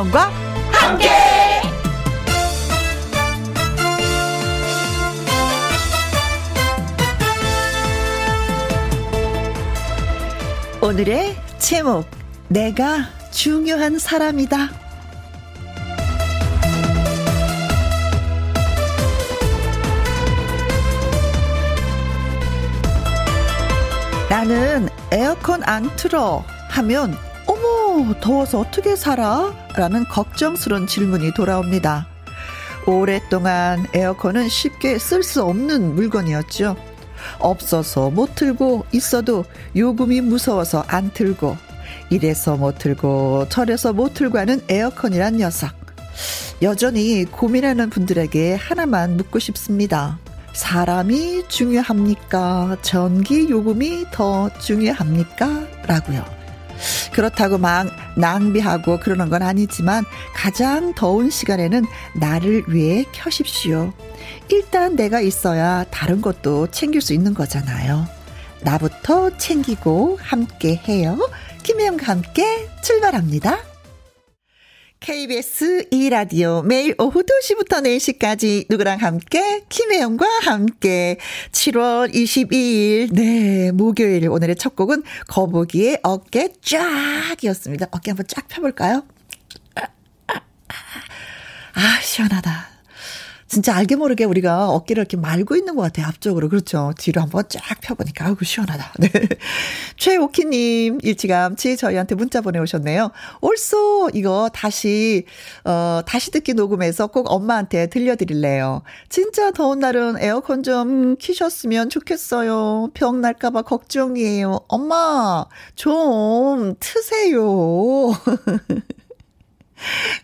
김혜영과 함께. 오늘의 제목 내가 중요한 사람이다. 나는 에어컨 안 틀어 하면 더워서 어떻게 살아? 라는 걱정스러운 질문이 돌아옵니다. 오랫동안 에어컨은 쉽게 쓸 수 없는 물건이었죠. 없어서 못 틀고 있어도 요금이 무서워서 안 틀고 이래서 못 틀고 저래서 못 틀고 하는 에어컨이란 녀석. 여전히 고민하는 분들에게 하나만 묻고 싶습니다. 사람이 중요합니까? 전기 요금이 더 중요합니까? 라고요. 그렇다고 막 낭비하고 그러는 건 아니지만 가장 더운 시간에는 나를 위해 켜십시오. 일단 내가 있어야 다른 것도 챙길 수 있는 거잖아요. 나부터 챙기고 함께 해요. 김혜영과 함께 출발합니다. KBS 2라디오 매일 오후 2시부터 4시까지 누구랑 함께 김혜영과 함께 7월 22일 네 목요일 오늘의 첫 곡은 거북이의 어깨 쫙이었습니다. 어깨 한번 쫙 펴볼까요? 아 시원하다. 진짜 알게 모르게 우리가 어깨를 이렇게 말고 있는 것 같아요. 앞쪽으로. 그렇죠. 뒤로 한번 쫙 펴보니까, 아이고, 시원하다. 네. 최오키님, 일찌감치 저희한테 문자 보내오셨네요. 옳소, 이거 다시, 어, 다시 듣기 녹음해서 꼭 엄마한테 들려드릴래요. 진짜 더운 날은 에어컨 좀 키셨으면 좋겠어요. 병 날까봐 걱정이에요. 엄마, 좀 트세요.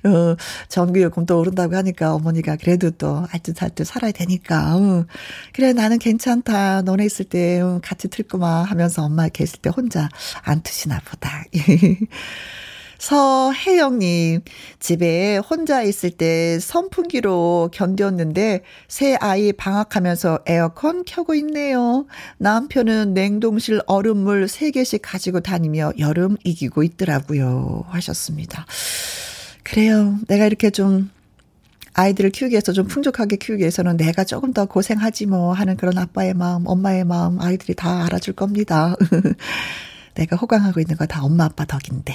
어, 전기요금 또 오른다고 하니까 어머니가 그래도 또 알뜰살뜰 살아야 되니까, 어, 그래, 나는 괜찮다. 너네 있을 때 어, 같이 틀거마 하면서 엄마 계실 때 혼자 안 트시나 보다. 서혜영님, 집에 혼자 있을 때 선풍기로 견뎠는데, 새 아이 방학하면서 에어컨 켜고 있네요. 남편은 냉동실 얼음물 3개씩 가지고 다니며 여름 이기고 있더라고요. 하셨습니다. 그래요. 내가 이렇게 좀 아이들을 키우기 위해서 좀 풍족하게 키우기 위해서는 내가 조금 더 고생하지 뭐 하는 그런 아빠의 마음, 엄마의 마음 아이들이 다 알아줄 겁니다. 내가 호강하고 있는 거 다 엄마 아빠 덕인데.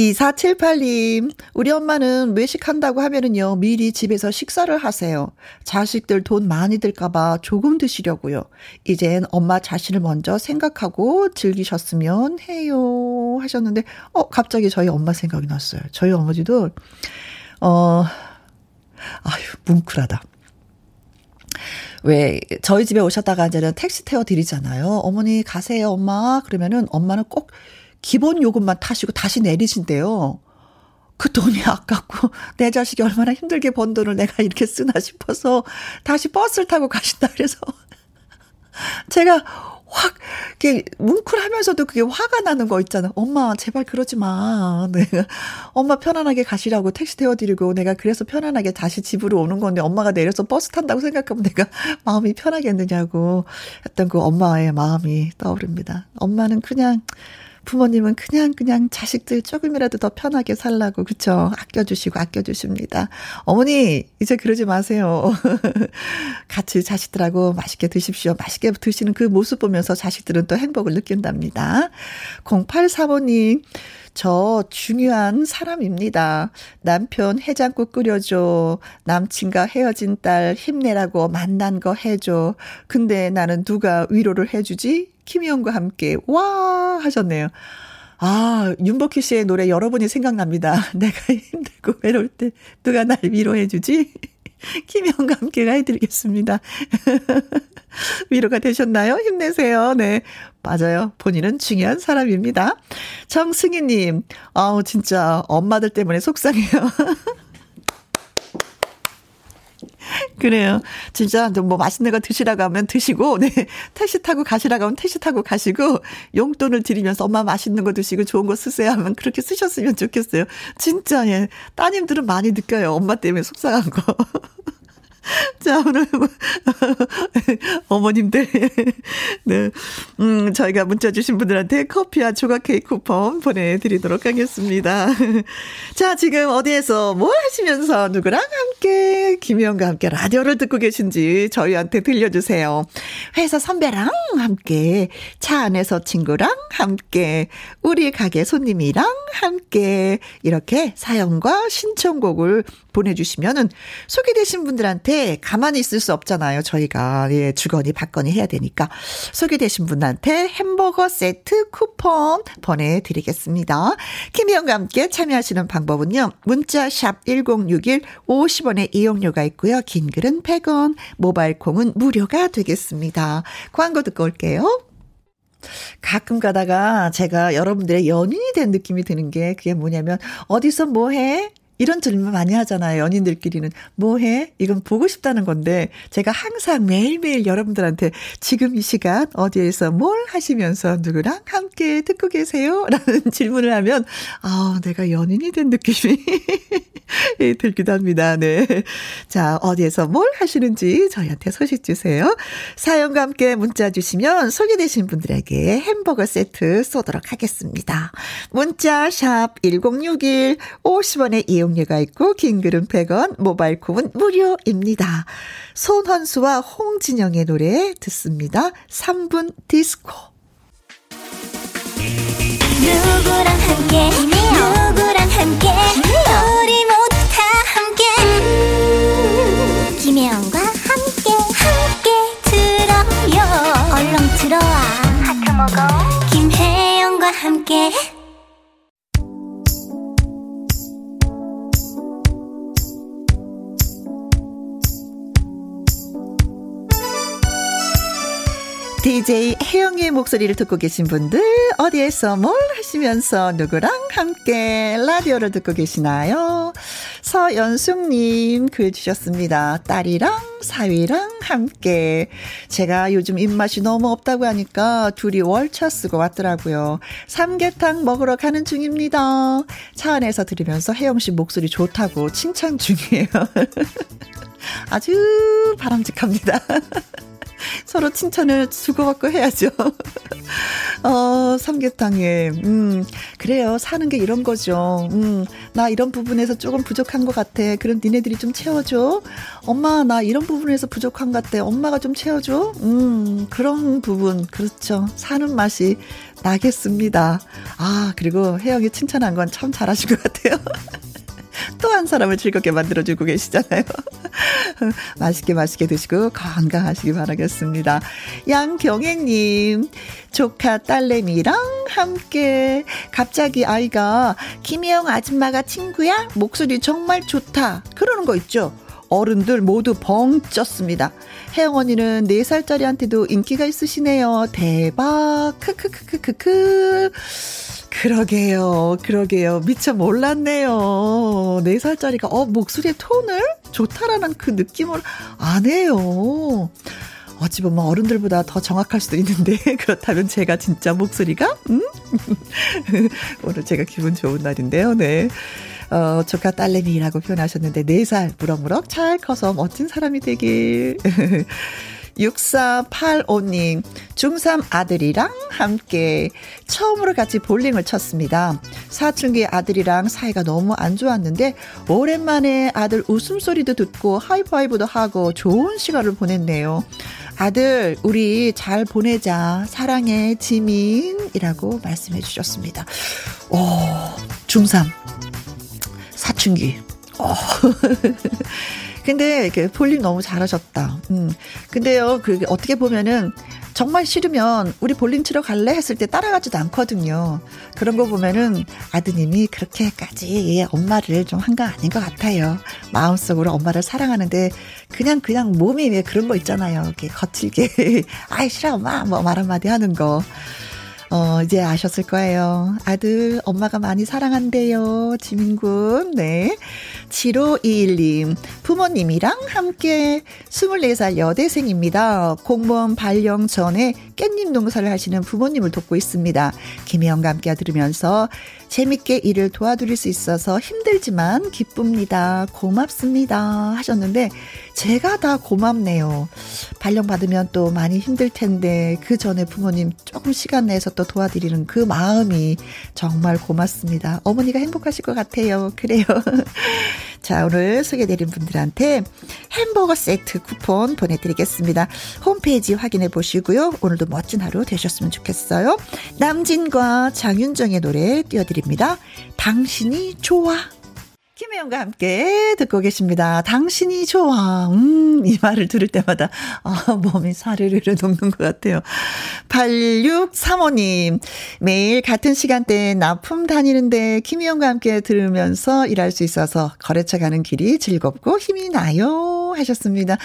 2478님, 우리 엄마는 외식한다고 하면은요, 미리 집에서 식사를 하세요. 자식들 돈 많이 들까봐 조금 드시려고요. 이젠 엄마 자신을 먼저 생각하고 즐기셨으면 해요. 하셨는데, 어, 갑자기 저희 엄마 생각이 났어요. 저희 어머니도, 어, 아유, 뭉클하다. 왜 저희 집에 오셨다가 이제는 택시 태워 드리잖아요. 어머니 가세요, 엄마. 그러면은 엄마는 꼭 기본 요금만 타시고 다시 내리신대요. 그 돈이 아깝고 내 자식이 얼마나 힘들게 번 돈을 내가 이렇게 쓰나 싶어서 다시 버스를 타고 가신다 그래서 제가 확, 이렇게, 뭉클하면서도 그게 화가 나는 거 있잖아. 엄마, 제발 그러지 마. 내가, 엄마 편안하게 가시라고 택시 태워드리고, 내가 그래서 편안하게 다시 집으로 오는 건데, 엄마가 내려서 버스 탄다고 생각하면 내가 마음이 편하겠느냐고 했던 그 엄마의 마음이 떠오릅니다. 엄마는 그냥, 부모님은 그냥 그냥 자식들 조금이라도 더 편하게 살라고 그쵸 아껴주시고 아껴주십니다. 어머니 이제 그러지 마세요. 같이 자식들하고 맛있게 드십시오. 맛있게 드시는 그 모습 보면서 자식들은 또 행복을 느낀답니다. 0835님 저 중요한 사람입니다. 남편 해장국 끓여줘. 남친과 헤어진 딸 힘내라고 만난 거 해줘. 근데 나는 누가 위로를 해주지? 김희영과 함께 와 하셨네요. 아, 윤복희 씨의 노래 여러 분이 생각납니다. 내가 힘들고 외로울 때 누가 날 위로해 주지? 김희영과 함께 해드리겠습니다. 위로가 되셨나요? 힘내세요. 네. 맞아요. 본인은 중요한 사람입니다. 정승희님, 아우, 진짜 엄마들 때문에 속상해요. 그래요. 진짜 뭐 맛있는 거 드시라고 하면 드시고, 네. 택시 타고 가시라고 하면 택시 타고 가시고, 용돈을 드리면서 엄마 맛있는 거 드시고 좋은 거 쓰세요 하면 그렇게 쓰셨으면 좋겠어요. 진짜, 예. 따님들은 많이 느껴요. 엄마 때문에 속상한 거. 자, 오늘, 뭐, 어머님들. 네. 음, 저희가 문자 주신 분들한테 커피와 조각 케이크 쿠폰 보내드리도록 하겠습니다. 자, 지금 어디에서 뭘 하시면서 누구랑 함께, 김희영과 함께 라디오를 듣고 계신지 저희한테 들려주세요. 회사 선배랑 함께, 차 안에서 친구랑 함께, 우리 가게 손님이랑 함께, 이렇게 사연과 신청곡을 보내주시면은 소개되신 분들한테 가만히 있을 수 없잖아요. 저희가 예, 주거니 받거니 해야 되니까 소개되신 분한테 햄버거 세트 쿠폰 보내드리겠습니다. 김희영과 함께 참여하시는 방법은요. 문자 샵 1061 50원의 이용료가 있고요. 긴 글은 100원, 모바일 콩은 무료가 되겠습니다. 광고 듣고 올게요. 가끔 가다가 제가 여러분들의 연인이 된 느낌이 드는 게 그게 뭐냐면 어디서 뭐 해? 이런 질문 많이 하잖아요. 연인들끼리는. 뭐 해? 이건 보고 싶다는 건데, 제가 항상 매일매일 여러분들한테 지금 이 시간 어디에서 뭘 하시면서 누구랑 함께 듣고 계세요? 라는 질문을 하면, 아, 내가 연인이 된 느낌이 들기도 합니다. 네. 자, 어디에서 뭘 하시는지 저희한테 소식 주세요. 사연과 함께 문자 주시면 소개되신 분들에게 햄버거 세트 쏘도록 하겠습니다. 문자 샵 1061, 50원의 이용 이용료가 있고 긴 글은 100원, 모바일 콩은 무료입니다. 손헌수와 홍진영의 노래 듣습니다. 3분 디스코. 누구랑 함께? 누구랑 함께? 우리 모두 다 함께. 음, 김혜영과 함께 함께 들어요. 얼렁 들어와. 하트 먹어. 김혜영과 함께 DJ 혜영의 목소리를 듣고 계신 분들 어디에서 뭘 하시면서 누구랑 함께 라디오를 듣고 계시나요? 서연숙님 글 주셨습니다. 딸이랑 사위랑 함께 제가 요즘 입맛이 너무 없다고 하니까 둘이 월차 쓰고 왔더라고요. 삼계탕 먹으러 가는 중입니다. 차 안에서 들으면서 혜영 씨 목소리 좋다고 칭찬 중이에요. 아주 바람직합니다. 서로 칭찬을 주고받고 해야죠. 어, 삼계탕에, 음, 그래요. 사는 게 이런 거죠. 음, 나 이런 부분에서 조금 부족한 것 같아. 그럼 니네들이 좀 채워줘. 엄마, 나 이런 부분에서 부족한 것 같아. 엄마가 좀 채워줘. 음, 그런 부분, 그렇죠. 사는 맛이 나겠습니다. 아, 그리고 혜영이 칭찬한 건 참 잘하신 것 같아요. 또 한 사람을 즐겁게 만들어주고 계시잖아요. 맛있게 맛있게 드시고 건강하시기 바라겠습니다. 양경애님, 조카 딸내미랑 함께 갑자기 아이가 김혜영 아줌마가 친구야? 목소리 정말 좋다. 그러는 거 있죠. 어른들 모두 벙 쪘습니다. 혜영 언니는 4살짜리한테도 인기가 있으시네요. 대박. 크크크크크크. 그러게요. 그러게요. 미처 몰랐네요. 4살짜리가, 어, 목소리의 톤을 좋다라는 그 느낌을 안 해요. 어찌 보면 어른들보다 더 정확할 수도 있는데, 그렇다면 제가 진짜 목소리가, 음? 오늘 제가 기분 좋은 날인데요, 네. 어, 조카 딸내미라고 표현하셨는데, 4살 무럭무럭 잘 커서 멋진 사람이 되길. 6485님, 중3 아들이랑 함께 처음으로 같이 볼링을 쳤습니다. 사춘기 아들이랑 사이가 너무 안 좋았는데, 오랜만에 아들 웃음소리도 듣고 하이파이브도 하고 좋은 시간을 보냈네요. 아들, 우리 잘 보내자. 사랑해, 지민이라고 말씀해 주셨습니다. 오, 중3. 사춘기. 어. 근데 그 볼링 너무 잘하셨다. 음. 근데요, 그 어떻게 보면은 정말 싫으면 우리 볼링 치러 갈래 했을 때 따라가지도 않거든요. 그런 거 보면은 아드님이 그렇게까지 엄마를 좀 한 거 아닌 것 같아요. 마음속으로 엄마를 사랑하는데 그냥 그냥 몸이 왜 그런 거 있잖아요. 이렇게 거칠게 아이 싫어 엄마 뭐 말 한마디 하는 거. 어, 이제 아셨을 거예요. 아들, 엄마가 많이 사랑한대요. 지민군. 네. 7521님, 부모님이랑 함께 24살 여대생입니다. 공무원 발령 전에 깻잎 농사를 하시는 부모님을 돕고 있습니다. 김혜영과 함께 들으면서 재밌게 일을 도와드릴 수 있어서 힘들지만 기쁩니다. 고맙습니다. 하셨는데, 제가 다 고맙네요. 발령 받으면 또 많이 힘들 텐데, 그 전에 부모님 조금 시간 내서 또 도와드리는 그 마음이 정말 고맙습니다. 어머니가 행복하실 것 같아요. 그래요. 자, 오늘 소개드린 분들한테 햄버거 세트 쿠폰 보내드리겠습니다. 홈페이지 확인해 보시고요. 오늘도 멋진 하루 되셨으면 좋겠어요. 남진과 장윤정의 노래 띄워드립니다. 당신이 좋아. 김혜영과 함께 듣고 계십니다. 당신이 좋아. 음, 이 말을 들을 때마다, 아, 몸이 사르르르 녹는 것 같아요. 8635님, 매일 같은 시간대에 납품 다니는데 김혜영과 함께 들으면서 일할 수 있어서 거래처 가는 길이 즐겁고 힘이 나요. 하셨습니다.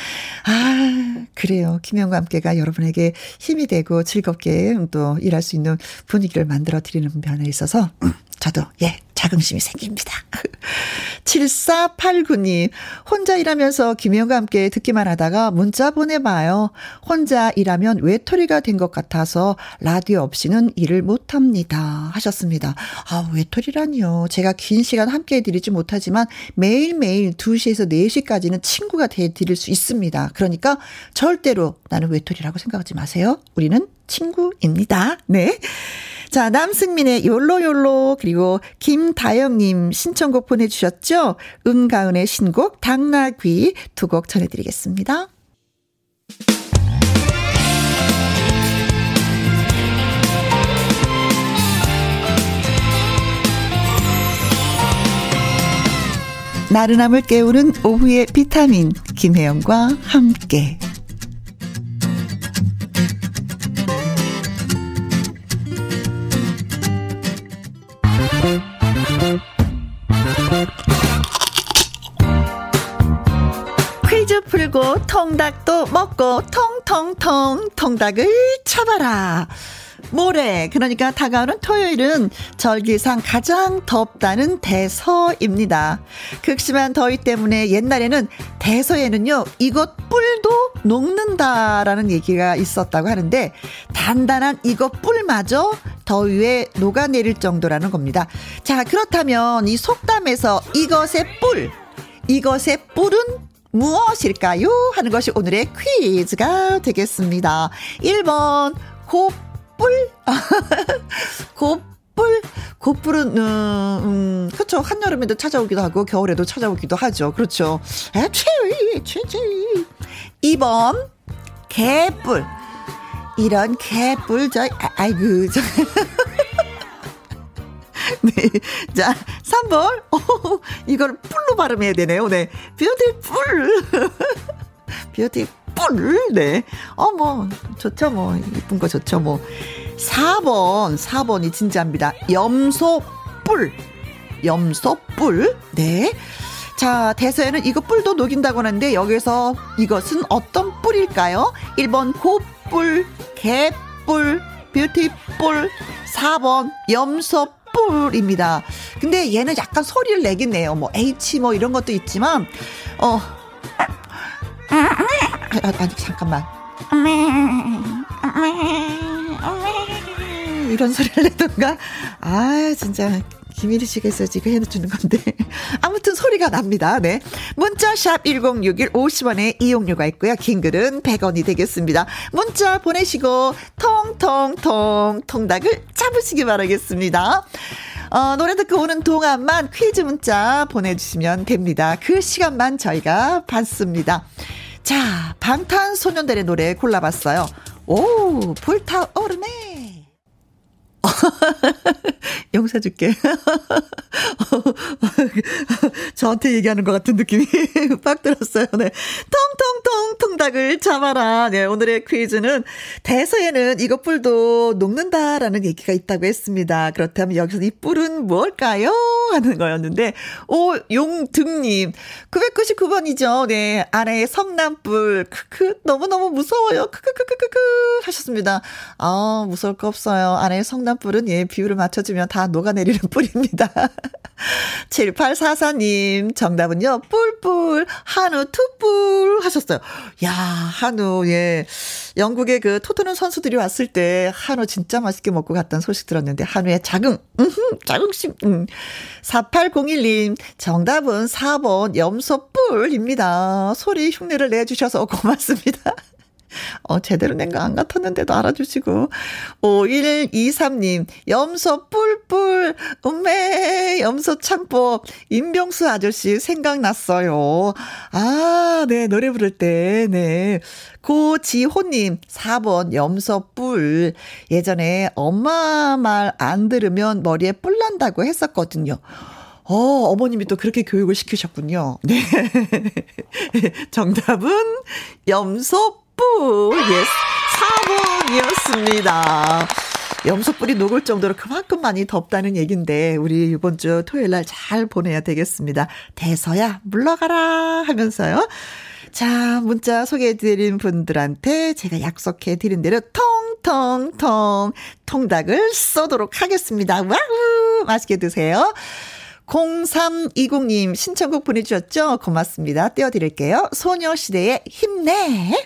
아, 그래요. 김혜영과 함께가 여러분에게 힘이 되고 즐겁게 또 일할 수 있는 분위기를 만들어 드리는 면에 있어서, 저도, 예, 자긍심이 생깁니다. 7489님, 혼자 일하면서 김혜영과 함께 듣기만 하다가 문자 보내봐요. 혼자 일하면 외톨이가 된 것 같아서 라디오 없이는 일을 못합니다. 하셨습니다. 아, 외톨이라니요. 제가 긴 시간 함께 해드리지 못하지만 매일매일 2시에서 4시까지는 친구가 돼드릴 수 있습니다. 그러니까 절대로 나는 외톨이라고 생각하지 마세요. 우리는 친구입니다. 네. 자, 남승민의 욜로욜로 그리고 김다영님 신청곡 보내주셨죠? 은가은의 신곡 당나귀 두 곡 전해드리겠습니다. 나른함을 깨우는 오후의 비타민 김혜영과 함께 퀴즈 풀고 통닭도 먹고 통통통 통닭을 쳐봐라. 모레 그러니까 다가오는 토요일은 절기상 가장 덥다는 대서입니다. 극심한 더위 때문에 옛날에는 대서에는요 이것 뿔도 녹는다라는 얘기가 있었다고 하는데 단단한 이것 뿔마저 더위에 녹아내릴 정도라는 겁니다. 자 그렇다면 이 속담에서 이것의 뿔 이것의 뿔은 무엇일까요? 하는 것이 오늘의 퀴즈가 되겠습니다. 1번 곱 뿔? 곱뿔? 곱뿔은, 음, 음, 그쵸. 한여름에도 찾아오기도 하고, 겨울에도 찾아오기도 하죠. 그렇죠. 에, 최위, 최지. 2번, 개뿔. 이런 개뿔, 저, 아, 아이고, 저. 네. 자, 3번. 오, 이걸 뿔로 발음해야 되네요. 네. 뷰티 뿔. 뷰티 뿔. 네. 어, 뭐, 좋죠, 뭐. 이쁜 거 좋죠, 뭐. 4번. 4번이 진짜입니다. 염소 뿔. 염소 뿔. 네. 자, 대서에는 이거 뿔도 녹인다고 하는데 여기서 이것은 어떤 뿔일까요? 1번 고뿔, 개뿔, 뷰티뿔, 4번 염소 뿔입니다. 근데 얘는 약간 소리를 내긴 내요. 뭐 H 뭐 이런 것도 있지만 어 아, 아니 잠깐만. 이런 소리를 내던가. 아, 진짜. 있어야지 이거 해주는 건데. 아무튼 소리가 납니다. 네. 문자샵 1061 50원에 이용료가 있고요. 긴 글은 100원이 되겠습니다. 문자 보내시고, 통통통, 통닭을 잡으시기 바라겠습니다. 어, 노래 듣고 오는 동안만 퀴즈 문자 보내주시면 됩니다. 그 시간만 저희가 받습니다. 자, 방탄소년단의 노래 골라봤어요. 오, 불타오르네. 용서 줄게. 저한테 얘기하는 것 같은 느낌이 빡 들었어요. 네. 통통통 통닭을 잡아라. 네. 오늘의 퀴즈는 대서에는 이것 뿔도 녹는다라는 얘기가 있다고 했습니다. 그렇다면 여기서 이 뿔은 뭘까요? 하는 거였는데, 오, 용등님. 999번이죠. 네. 아래에 성남뿔. 크크. 너무 너무 무서워요. 크크크크크크. 하셨습니다. 아, 무서울 거 없어요. 아래에 성남 뿔은 예, 비율을 맞춰주면 다 녹아내리는 뿔입니다. 7844님, 정답은요, 뿔뿔 한우 투뿔 하셨어요. 야, 한우, 예. 영국의 그 토트넘 선수들이 왔을 때 한우 진짜 맛있게 먹고 갔다는 소식 들었는데, 한우의 자긍, 음흠, 자긍심, 음. 4801님, 정답은 4번 염소뿔입니다. 소리 흉내를 내주셔서 고맙습니다. 어, 제대로 낸 거 안 같았는데도 알아주시고. 5123님, 염소 뿔뿔, 음메, 염소 참보, 임병수 아저씨 생각났어요. 아, 네, 노래 부를 때, 네. 고지호님, 4번 염소 뿔. 예전에 엄마 말 안 들으면 머리에 뿔 난다고 했었거든요. 어, 어머님이 또 그렇게 교육을 시키셨군요. 네. 정답은 염소 뿔. 예, 4번이었습니다. 염소뿔이 녹을 정도로 그만큼 많이 덥다는 얘긴데 우리 이번 주 토요일 날 잘 보내야 되겠습니다. 대서야 물러가라 하면서요. 자, 문자 소개해드린 분들한테 제가 약속해드린 대로 통통통 통닭을 쏘도록 하겠습니다. 와우! 맛있게 드세요. 0320님 신청곡 보내주셨죠? 고맙습니다. 띄워드릴게요. 소녀시대의 힘내!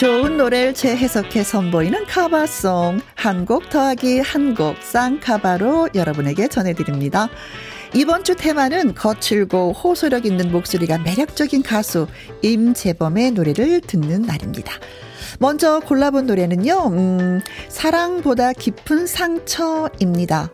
좋은 노래를 재해석해 선보이는 카바송 한 곡 더하기 한 곡 쌍카바로 여러분에게 전해드립니다. 이번 주 테마는 거칠고 호소력 있는 목소리가 매력적인 가수 임재범의 노래를 듣는 날입니다. 먼저 골라본 노래는요, 음, 사랑보다 깊은 상처입니다.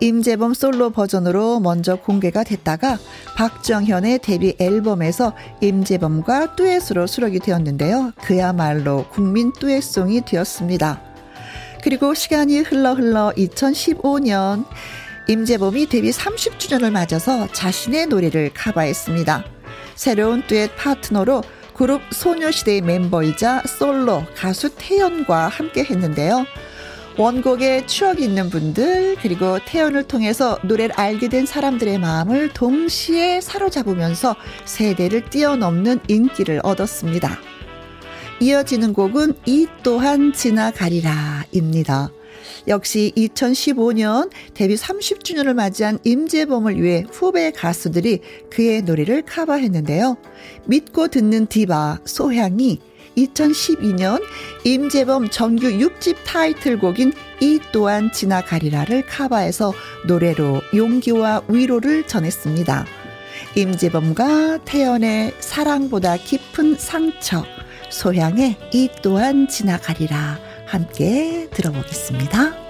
임재범 솔로 버전으로 먼저 공개가 됐다가 박정현의 데뷔 앨범에서 임재범과 듀엣으로 수록이 되었는데요. 그야말로 국민 듀엣송이 되었습니다. 그리고 시간이 흘러 흘러 2015년 임재범이 데뷔 30주년을 맞아서 자신의 노래를 카바했습니다. 새로운 듀엣 파트너로 그룹 소녀시대의 멤버이자 솔로 가수 태연과 함께 했는데요. 원곡에 추억이 있는 분들, 그리고 태연을 통해서 노래를 알게 된 사람들의 마음을 동시에 사로잡으면서 세대를 뛰어넘는 인기를 얻었습니다. 이어지는 곡은 이 또한 지나가리라 입니다. 역시 2015년 데뷔 30주년을 맞이한 임재범을 위해 후배 가수들이 그의 노래를 커버했는데요. 믿고 듣는 디바 소향이 2012년 임재범 정규 6집 타이틀곡인 이 또한 지나가리라를 커버해서 노래로 용기와 위로를 전했습니다. 임재범과 태연의 사랑보다 깊은 상처, 소향의 이 또한 지나가리라 함께 들어보겠습니다.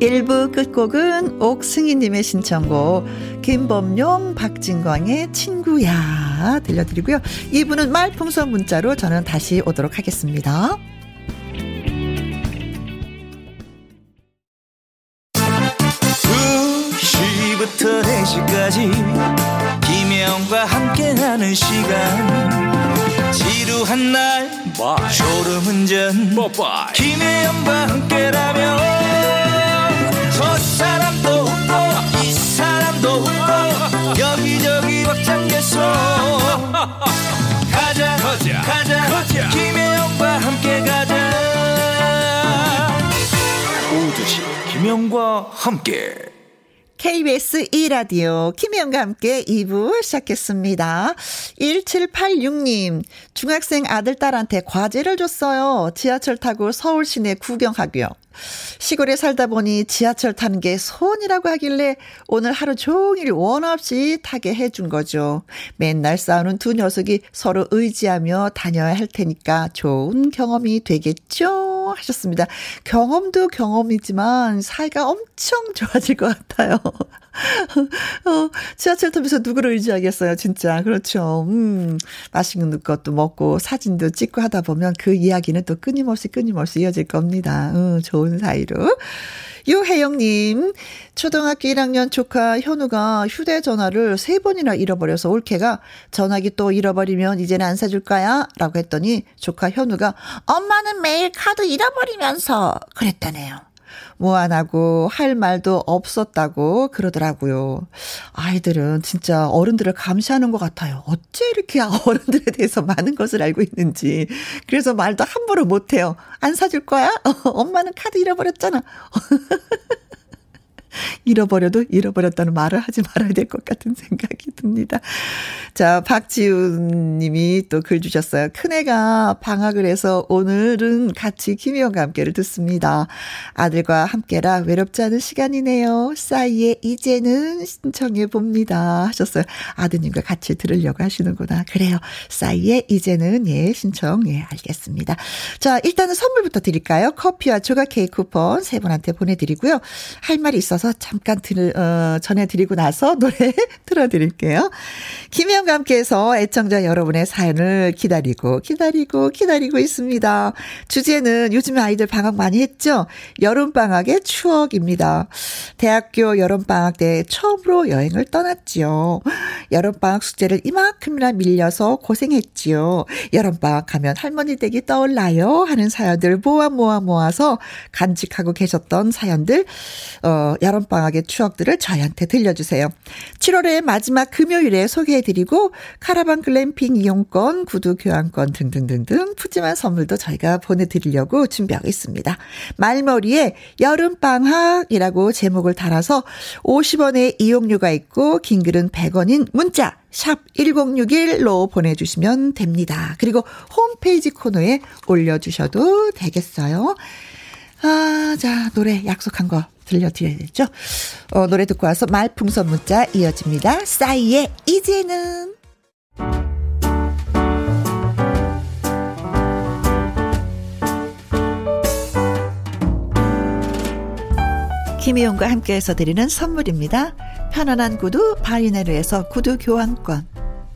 일부 끝곡은 옥승희님의 신청곡 김범용 박진광의 친구야 들려드리고요. 2부는 말풍선 문자로 저는 다시 오도록 하겠습니다. 졸음운전 Bye. 김혜영과 함께라면 저 사람도 웃고 이 사람도 웃고 여기저기 벅장개소 가자 가자 가자, 가자. 김혜영과 함께 가자 오두시 김혜영과 함께 KBS 2라디오 김혜영과 함께 2부 시작했습니다. 1786님, 중학생 아들, 딸한테 과제를 줬어요. 지하철 타고 서울 시내 구경하고요. 시골에 살다 보니 지하철 타는 게 소원이라고 하길래 오늘 하루 종일 원 없이 타게 해준 거죠. 맨날 싸우는 두 녀석이 서로 의지하며 다녀야 할 테니까 좋은 경험이 되겠죠? 하셨습니다. 경험도 경험이지만 사이가 엄청 좋아질 것 같아요. 어, 지하철 타면서 누구를 의지하겠어요, 진짜. 그렇죠. 음, 맛있는 것도 먹고 사진도 찍고 하다 보면 그 이야기는 또 끊임없이 끊임없이 이어질 겁니다. 음, 좋은 사이로. 유혜영님, 초등학교 1학년 조카 현우가 휴대전화를 세 번이나 잃어버려서 올케가 전화기 또 잃어버리면 이제는 안 사줄 거야? 라고 했더니 조카 현우가 엄마는 매일 카드 잃어버리면서 그랬다네요. 뭐안 하고 할 말도 없었다고 그러더라고요. 아이들은 진짜 어른들을 감시하는 것 같아요. 어째 이렇게 어른들에 대해서 많은 것을 알고 있는지. 그래서 말도 함부로 못해요. 안 사줄 거야? 엄마는 카드 잃어버렸잖아. 잃어버려도 잃어버렸다는 말을 하지 말아야 될 것 같은 생각이 듭니다. 자, 박지훈 님이 또 글 주셨어요. 큰애가 방학을 해서 오늘은 같이 김희영과 함께를 듣습니다. 아들과 함께라 외롭지 않은 시간이네요. 싸이의 이제는 신청해 봅니다. 하셨어요. 아드님과 같이 들으려고 하시는구나. 그래요. 싸이의 이제는 예, 신청 예, 알겠습니다. 자, 일단은 선물부터 드릴까요? 커피와 조각 케이크 쿠폰 세 분한테 보내드리고요. 할 말이 있어서 잠깐 들, 어, 전해드리고 나서 노래 틀어드릴게요. 김혜영과 함께해서 애청자 여러분의 사연을 기다리고, 기다리고, 기다리고 있습니다. 주제는 요즘에 아이들 방학 많이 했죠? 여름방학의 추억입니다. 대학교 여름방학 때 처음으로 여행을 떠났지요. 여름방학 숙제를 이만큼이나 밀려서 고생했지요. 여름방학 하면 할머니 댁이 떠올라요. 하는 사연들 모아 모아 모아서 간직하고 계셨던 사연들, 어, 여름방학의 추억들을 저희한테 들려주세요. 7월의 마지막 금요일에 소개해드리고, 카라반 글램핑 이용권, 구두 교환권 등등등등 푸짐한 선물도 저희가 보내드리려고 준비하고 있습니다. 말머리에 여름방학이라고 제목을 달아서 50원의 이용료가 있고, 긴 글은 100원인 문자, 샵 1061로 보내주시면 됩니다. 그리고 홈페이지 코너에 올려주셔도 되겠어요. 아, 자, 노래 약속한 거 들려드려야죠. 어, 노래 듣고 와서 말풍선 문자 이어집니다. 싸이의 이제는. 김희용과 함께해서 드리는 선물입니다. 편안한 구두 바이네르에서 구두 교환권.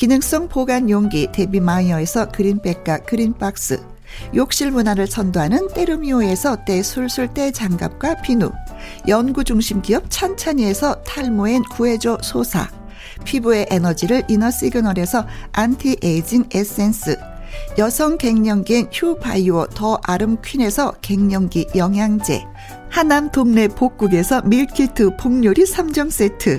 기능성 보관 용기 데비마이어에서 그린백과 그린박스 욕실 문화를 선도하는 때르미오에서 때술술 때장갑과 비누 연구중심 기업 찬찬이에서 탈모엔 구해줘 소사 피부의 에너지를 이너 시그널에서 안티에이징 에센스 여성 갱년기엔 휴바이오 더 아름퀸에서 갱년기 영양제 하남 동네 복국에서 밀키트 복요리 3종 세트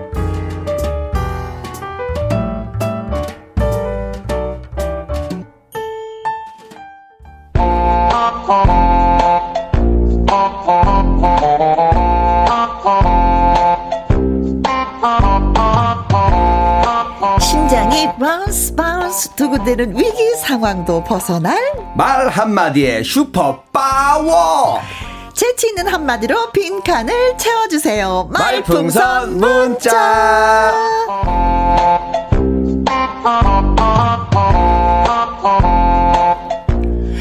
두근대는 위기 상황도 벗어날 말 한마디에 슈퍼 파워. 재치 있는 한마디로 빈칸을 채워주세요. 말풍선 문자.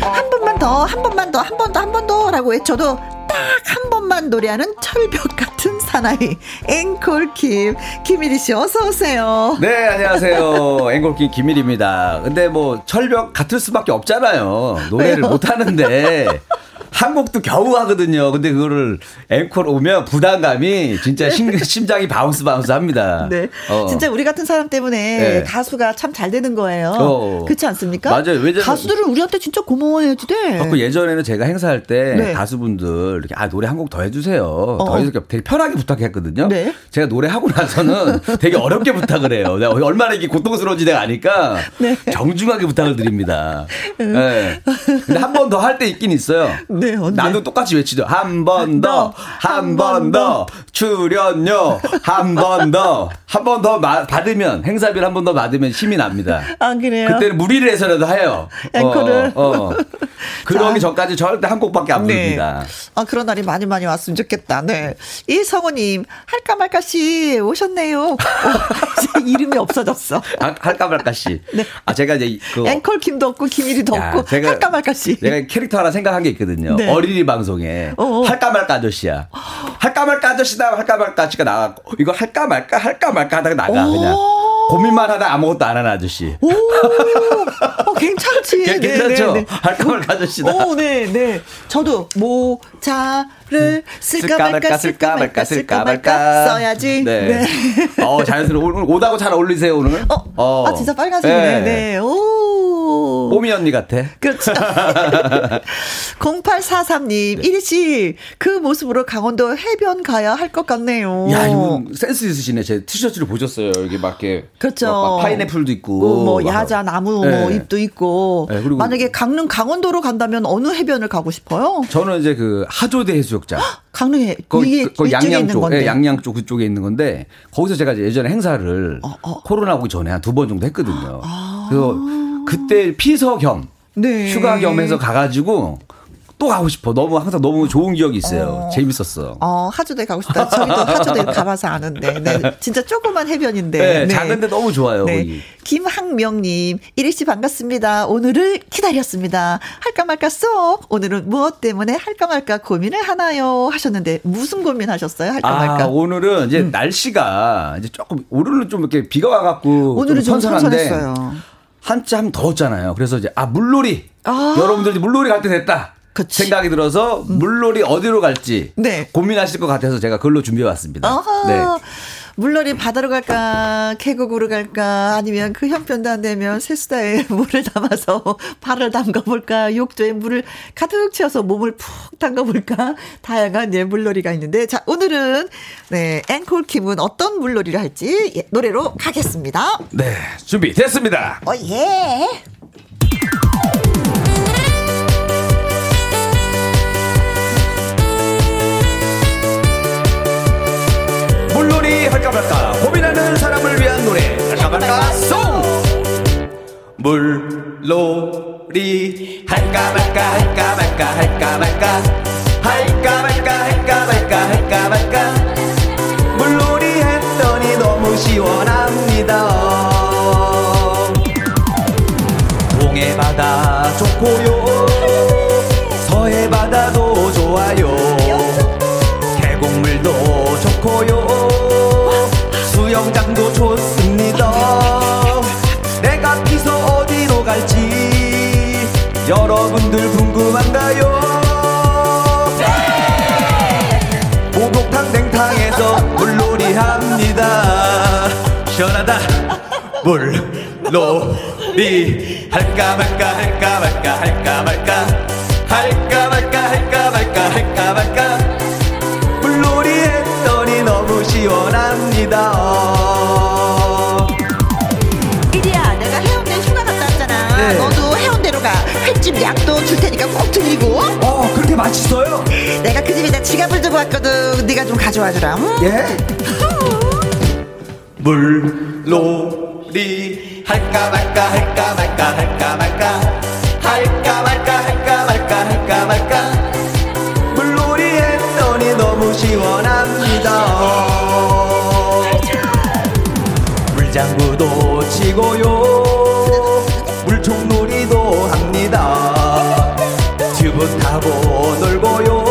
한 번만 더 한 번만 더 한 번 더 한 번 더라고 외쳐도 딱 한 번만 노래하는 철벽 같은 사나이 앵콜킴 김일희 씨 어서 오세요. 네 안녕하세요 앵콜킴 김일입니다. 근데 뭐 철벽 같을 수밖에 없잖아요. 노래를 못 하는데 한 곡도 겨우 하거든요. 근데 그거를 앵콜 오면 부담감이 진짜 심, 심장이 bounce bounce 합니다. 네. 어. 진짜 우리 같은 사람 때문에 네. 가수가 참 잘 되는 거예요. 어. 그렇지 않습니까? 맞아요. 왜냐면 가수들은 우리한테 진짜 고마워해야지 돼. 그 예전에는 제가 행사할 때 네. 가수분들 이렇게 아 노래 한 곡 더 해주세요. 어. 더 해주세요. 되게 편하게 부탁했거든요. 네. 제가 노래 하고 나서는 되게 어렵게 부탁을 해요. 내가 얼마나 이게 고통스러운지 내가 아니까 네. 정중하게 부탁을 드립니다. 음. 네. 근데 한 번 더 할 때 있긴 있어요. 네, 언제? 나도 똑같이 외치죠. 한 번 더, 한 번 더, 출연료, 한 번 더, 한 번 더 받으면, 행사비를 한 번 더 받으면 힘이 납니다. 아, 그래요? 그때는 무리를 해서라도 해요. 앵콜을. 어, 어. 그러기 전까지 절대 한 곡밖에 안 네. 부릅니다. 아, 그런 날이 많이 많이 왔으면 좋겠다. 네. 이성우님, 할까 말까 씨 오셨네요. 어, 이름이 없어졌어. 아, 할까 말까 씨. 네. 아, 제가 이제 그. 앵콜 김도 없고, 김일이도 없고, 할까 말까 씨. 내가 캐릭터 하나 생각한 게 있거든요. 네. 어린이 방송에 어어. 할까 말까 아저씨야. 할까 말까 아저씨다 할까 말까 아저씨가 나가고 이거 할까 말까 할까 말까 하다가 나가 그냥. 고민만 하다 아무것도 안 하는 아저씨. 오, 어, 괜찮지. 네, 괜찮죠? 네, 네. 할까 말까 아저씨다. 오, 네, 네. 저도 모자를 쓸까, 말까, 쓸까 말까, 쓸까 말까 써야지. 네. 네. 어, 자연스러워. 오늘 오다고 잘 어울리세요, 오늘. 어, 어. 아, 진짜 빨간색이네. 네. 네. 오. 뽀미 언니 같아. 그렇죠. 0843님, 이리 씨, 그 모습으로 강원도 해변 가야 할 것 같네요. 야, 이거 센스 있으시네. 제 티셔츠를 보셨어요. 여기 막 이렇게. 그렇죠. 막, 막 파인애플도 있고. 뭐, 야자, 나무, 네. 뭐, 잎도 있고. 네, 그리고 만약에 강릉 강원도로 간다면 어느 해변을 가고 싶어요? 저는 이제 그 하조대 해수욕장. 강릉에 거기 그 양양 쪽, 네, 양양 쪽 그쪽에 있는 건데 거기서 제가 예전에 행사를 어, 어. 코로나 오기 전에 한 두 번 정도 했거든요. 아. 그래서 그때 피서 겸 네. 휴가 겸해서 가가지고 또 가고 싶어. 너무 항상 너무 좋은 기억이 있어요. 어. 재밌었어. 어, 하주대 가고 싶다. 저희도 하주대 가봐서 아는데. 네. 진짜 조그만 해변인데. 네, 네. 작은데 너무 좋아요. 네. 거기. 김학명님, 이리 씨 반갑습니다. 오늘을 기다렸습니다. 할까 말까 쏙. 오늘은 무엇 때문에 할까 말까 고민을 하나요? 하셨는데 무슨 고민하셨어요? 할까 아, 말까? 오늘은 이제 음. 날씨가 이제 조금 오늘은 좀 이렇게 비가 와갖고 오늘은 좀 선선한데 한참 더웠잖아요. 그래서 이제 아 물놀이 아. 여러분들 물놀이 갈 때 됐다. 그치. 생각이 들어서 음. 물놀이 어디로 갈지 네. 고민하실 것 같아서 제가 그걸로 준비해 왔습니다. 네. 물놀이 바다로 갈까 계곡으로 갈까 아니면 그 형편도 안 되면 세수다에 물을 담아서 발을 담가 볼까 욕조에 물을 가득 채워서 몸을 푹 담가 볼까 다양한 예 물놀이가 있는데 자 오늘은 네 앵콜 킴은 어떤 물놀이를 할지 예, 노래로 가겠습니다. 네 준비 됐습니다. 어 예. 물놀이 할까 말까. 고민하는 사람을 위한 노래. 할까 말까. 송! 물놀이 할까 말까 할까 말까 할까 말까. 할까 말까 할까 말까 할까 말까. 물놀이 했더니 너무 시원합니다. 동해 바다 좋고요 물놀이 할까 말까 할까 말까 할까 말까 할까 말까 할까 말까 할까 말까. 물놀이 했더니 너무 시원합니다. 이리야 내가 해운대 휴가 갔다 왔잖아. 네. 너도 해운대로 가 횟집 약도 줄 테니까 꼭 들리고. 어 그렇게 맛있어요? 내가 그 집에다 지갑을 두고 왔거든. 네가 좀 가져와 주라 응? 예? 물 놀이 할까 말까 할까 말까 할까 말까. 할까 말까 할까 말까 할까 말까. 물놀이 했더니 너무 시원합니다. 물장구도 치고요. 물총놀이도 합니다. 튜브 타고 놀고요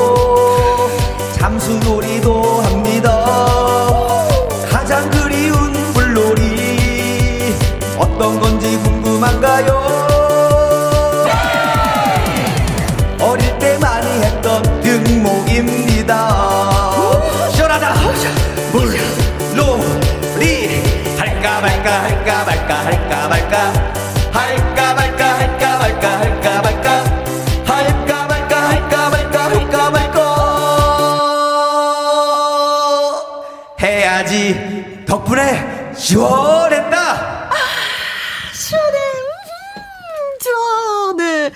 시원했다 아, 시원해 음, 좋아 네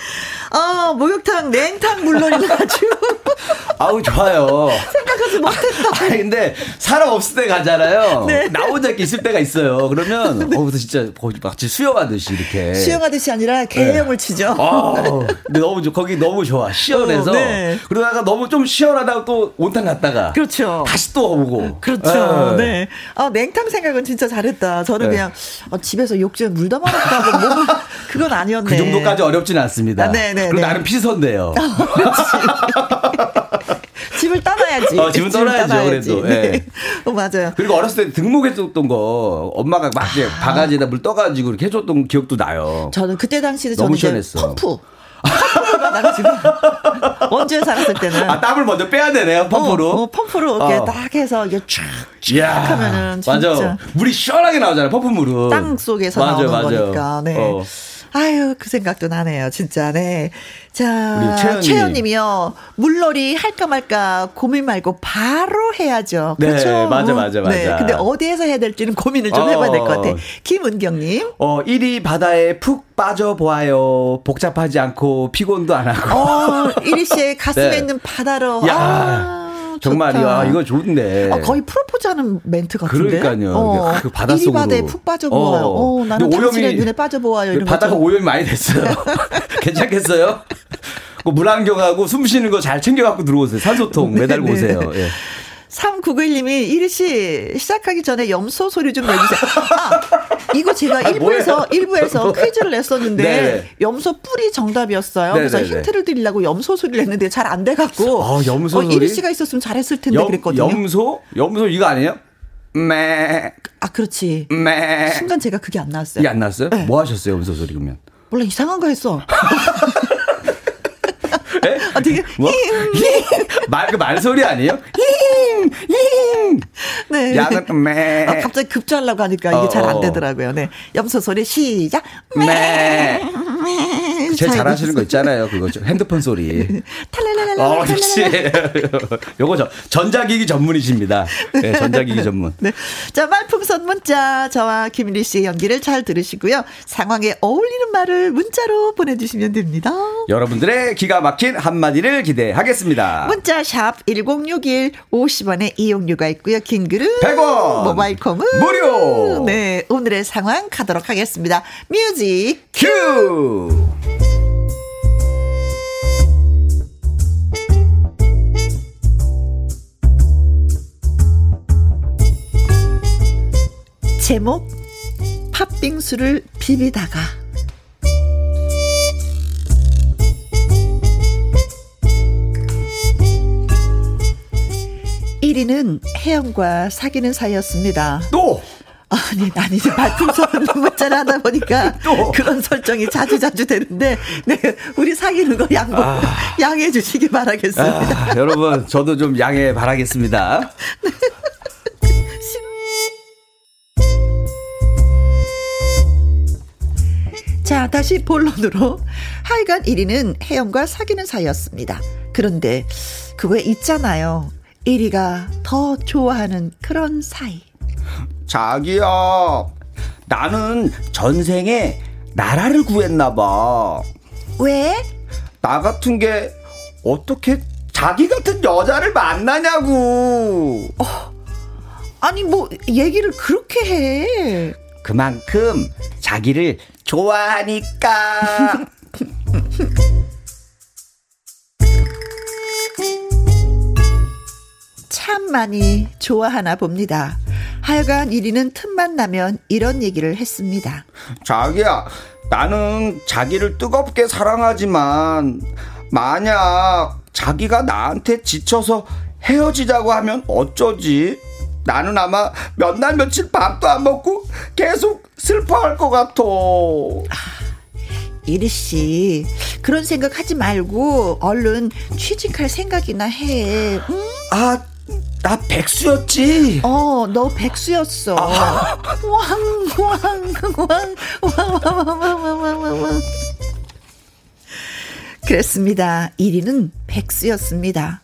아, 목욕탕, 냉탕 물론이가지고. 아우, 좋아요. 생각하지 못했다. 아니, 근데 사람 없을 때 가잖아요. 네. 나 혼자 있을 때가 있어요. 그러면, 네. 어, 진짜 마치 수영하듯이 이렇게. 수영하듯이 아니라 개영을 네. 치죠. 아, 근데 너무, 거기 너무 좋아. 시원해서. 어, 네. 그러다가 너무 좀 시원하다가 또 온탕 갔다가. 그렇죠. 다시 또 오고. 그렇죠. 네. 네. 아, 냉탕 생각은 진짜 잘했다. 저는 네. 그냥 어, 집에서 욕조에 물 담아놨다고 뭐, 그건 아니었네. 그 정도까지 어렵진 않습니다. 아, 네네. 네, 그리고 네. 나름 피서인데요. 집을 떠나야지. 어, 집은 떠나야죠, 떠나야지. 그래도. 네. 네. 어, 맞아요. 그리고 어렸을 때 등목해줬던 거 엄마가 막 아. 바가지에다 물 떠가지고 이렇게 해줬던 기억도 나요. 저는 그때 당시에 저는 시원했어. 펌프. 원주에 살았을 때는 아 땀을 먼저 빼야 되네요 펌프로 어, 어, 펌프로 이렇게 어. 딱 해서 이게 쫙 하면은 진짜 맞아 물이 시원하게 나오잖아요 펌프 물은 땅 속에서 맞아, 나오는 맞아. 거니까 네. 어. 아유, 그 생각도 나네요, 진짜. 네. 자, 최현 님이요. 물놀이 할까 말까 고민 말고 바로 해야죠. 네, 그렇죠? 네, 맞아, 맞아, 맞아. 네, 근데 어디에서 해야 될지는 고민을 좀 어, 해봐야 될 것 같아. 김은경 님. 어, 1위 바다에 푹 빠져보아요. 복잡하지 않고 피곤도 안 하고. 어, 1위 씨의 가슴에 네. 있는 바다로. 야. 아. 정말이야. 아, 이거 좋은데. 아, 거의 프로포즈하는 멘트 같은데. 그러니까요. 어, 그 바닷속으로. 바다에 푹 빠져 보아요. 어, 어 나는 오염이, 당신의 눈에 빠져 보아요. 이런 바다가 오염이 많이 됐어요. 괜찮겠어요? 그 물안경하고 숨 쉬는 거 잘 챙겨갖고 들어오세요. 산소통 매달고 네, 오세요. 예. 3991님이 이리 씨 시작하기 전에 염소 소리 좀 내주세요. 아, 이거 제가 아, 일부에서, 일부에서 퀴즈를 냈었는데 네 염소 뿔이 정답이었어요. 네네네. 그래서 힌트를 드리려고 염소 소리를 냈는데 잘 안 돼갖고. 아, 염소 어, 이리 씨가 있었으면 잘했을 텐데 염, 그랬거든요. 염소? 염소 이거 아니에요? 매. 아, 그렇지. 매. 순간 제가 그게 안 나왔어요. 이게 안 나왔어요? 네. 뭐 하셨어요, 염소 소리 그러면? 몰라, 이상한 거 했어. 아, 되게 뭐? 말, 그 말소리 아니에요? 네. 야는 매. 아, 갑자기 급조하려고 하니까 이게 잘안 어. 되더라고요. 네. 염소 소리 시작. 매. 제일 잘하시는 거 있잖아요. 그거 핸드폰 소리. 탈랄랄랄. 어, 역시. 요거 저 전자기기 전문이십니다. 네, 전자기기 전문. 네. 자, 말풍선 문자 저와 김일희 씨의 연기를 잘 들으시고요. 상황에 어울리는 말을 문자로 보내주시면 됩니다. 여러분들의 기가 막힌 한마디를 기대하겠습니다. 문자 샵 1061, 50원의 이용료가 있고요. 긴 글은 100원, 모바일 콩은 무료. 네, 오늘의 상황 가도록 하겠습니다. 뮤직 큐. 제목 팥빙수를 비비다가 1위는 혜영과 사귀는 사이였습니다. 또! 아니, 아니, 발풍선 문자를 하다 보니까 또. 그런 설정이 자주자주 되는데, 네, 우리 사귀는 거 양보, 아. 양해해 주시기 바라겠습니다. 아, 여러분, 저도 좀 양해 바라겠습니다. 네. 자, 다시 본론으로. 하여간 1위는 혜영과 사귀는 사이였습니다. 그런데, 그거에 있잖아요. 1위가 더 좋아하는 그런 사이. 자기야, 나는 전생에 나라를 구했나봐. 왜? 나 같은 게 어떻게 자기 같은 여자를 만나냐고. 어, 아니, 뭐, 얘기를 그렇게 해. 그만큼 자기를 좋아하니까. 참 많이 좋아하나 봅니다. 하여간 1위는 틈만 나면 이런 얘기를 했습니다. 자기야, 나는 자기를 뜨겁게 사랑하지만, 만약 자기가 나한테 지쳐서 헤어지자고 하면 어쩌지? 나는 아마 몇 날 며칠 밥도 안 먹고 계속 슬퍼할 것 같아. 이리 씨, 그런 생각 하지 말고 얼른 취직할 생각이나 해. 응? 아, 나 백수였지. 어, 너 백수였어. 아. 왕, 왕, 왕, 왕, 왕, 왕, 왕, 왕, 왕. 그렇습니다. 1위는 백수였습니다.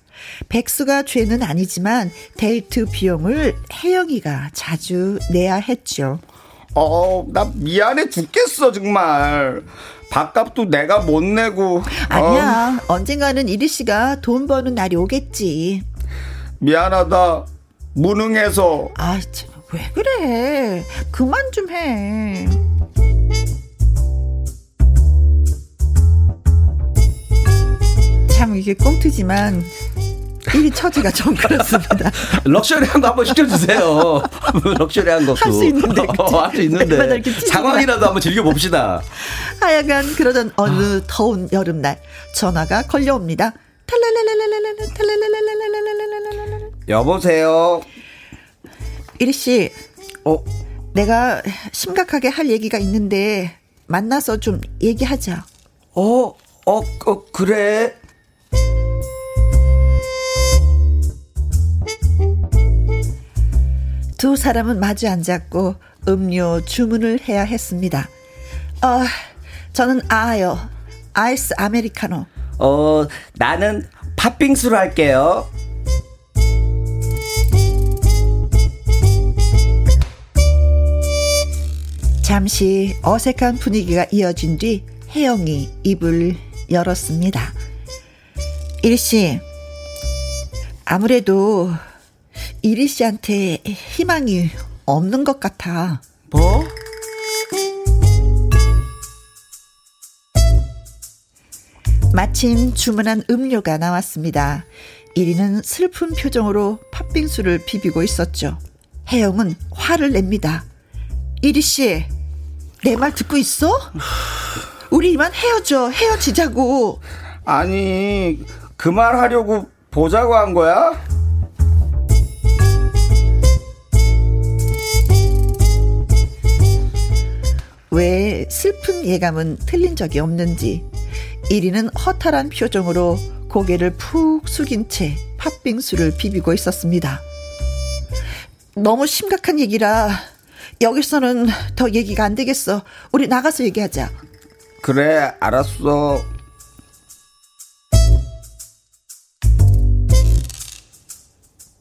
백수가 죄는 아니지만 데이트 비용을 혜영이가 자주 내야 했죠. 어, 나 미안해 죽겠어, 정말. 밥값도 내가 못 내고. 아니야. 어. 언젠가는 이리 씨가 돈 버는 날이 오겠지. 미안하다. 무능해서. 아, 참, 왜 그래? 그만 좀 해. 참 이게 꽁트지만 1위 처지가 좀 그렇습니다. 럭셔리한 거 한번 시켜주세요. 럭셔리한 것도. 할 수 있는데. 어, 할수 있는데. 상황이라도 한번 즐겨봅시다. 하여간 그러던 어느 더운 여름날 전화가 걸려옵니다. 여보세요. 이리 씨. 어? 내가 심각하게 할 얘기가 있는데 만나서 좀 얘기하자. 어? 어, 어 그래. 두 사람은 마주 앉았고 음료 주문을 해야 했습니다. 어, 저는 아요. 아이스 아메리카노. 어, 나는 팥빙수로 할게요. 잠시 어색한 분위기가 이어진 뒤 혜영이 입을 열었습니다. 일씨, 아무래도 이리 씨한테 희망이 없는 것 같아. 뭐? 마침 주문한 음료가 나왔습니다. 이리는 슬픈 표정으로 팥빙수를 비비고 있었죠. 혜영은 화를 냅니다. 이리 씨, 내 말 듣고 있어? 우리 이만 헤어져, 헤어지자고. 아니, 그 말 하려고 보자고 한 거야? 왜 슬픈 예감은 틀린 적이 없는지 1위는 허탈한 표정으로 고개를 푹 숙인 채 팥빙수를 비비고 있었습니다. 너무 심각한 얘기라 여기서는 더 얘기가 안 되겠어. 우리 나가서 얘기하자. 그래, 알았어.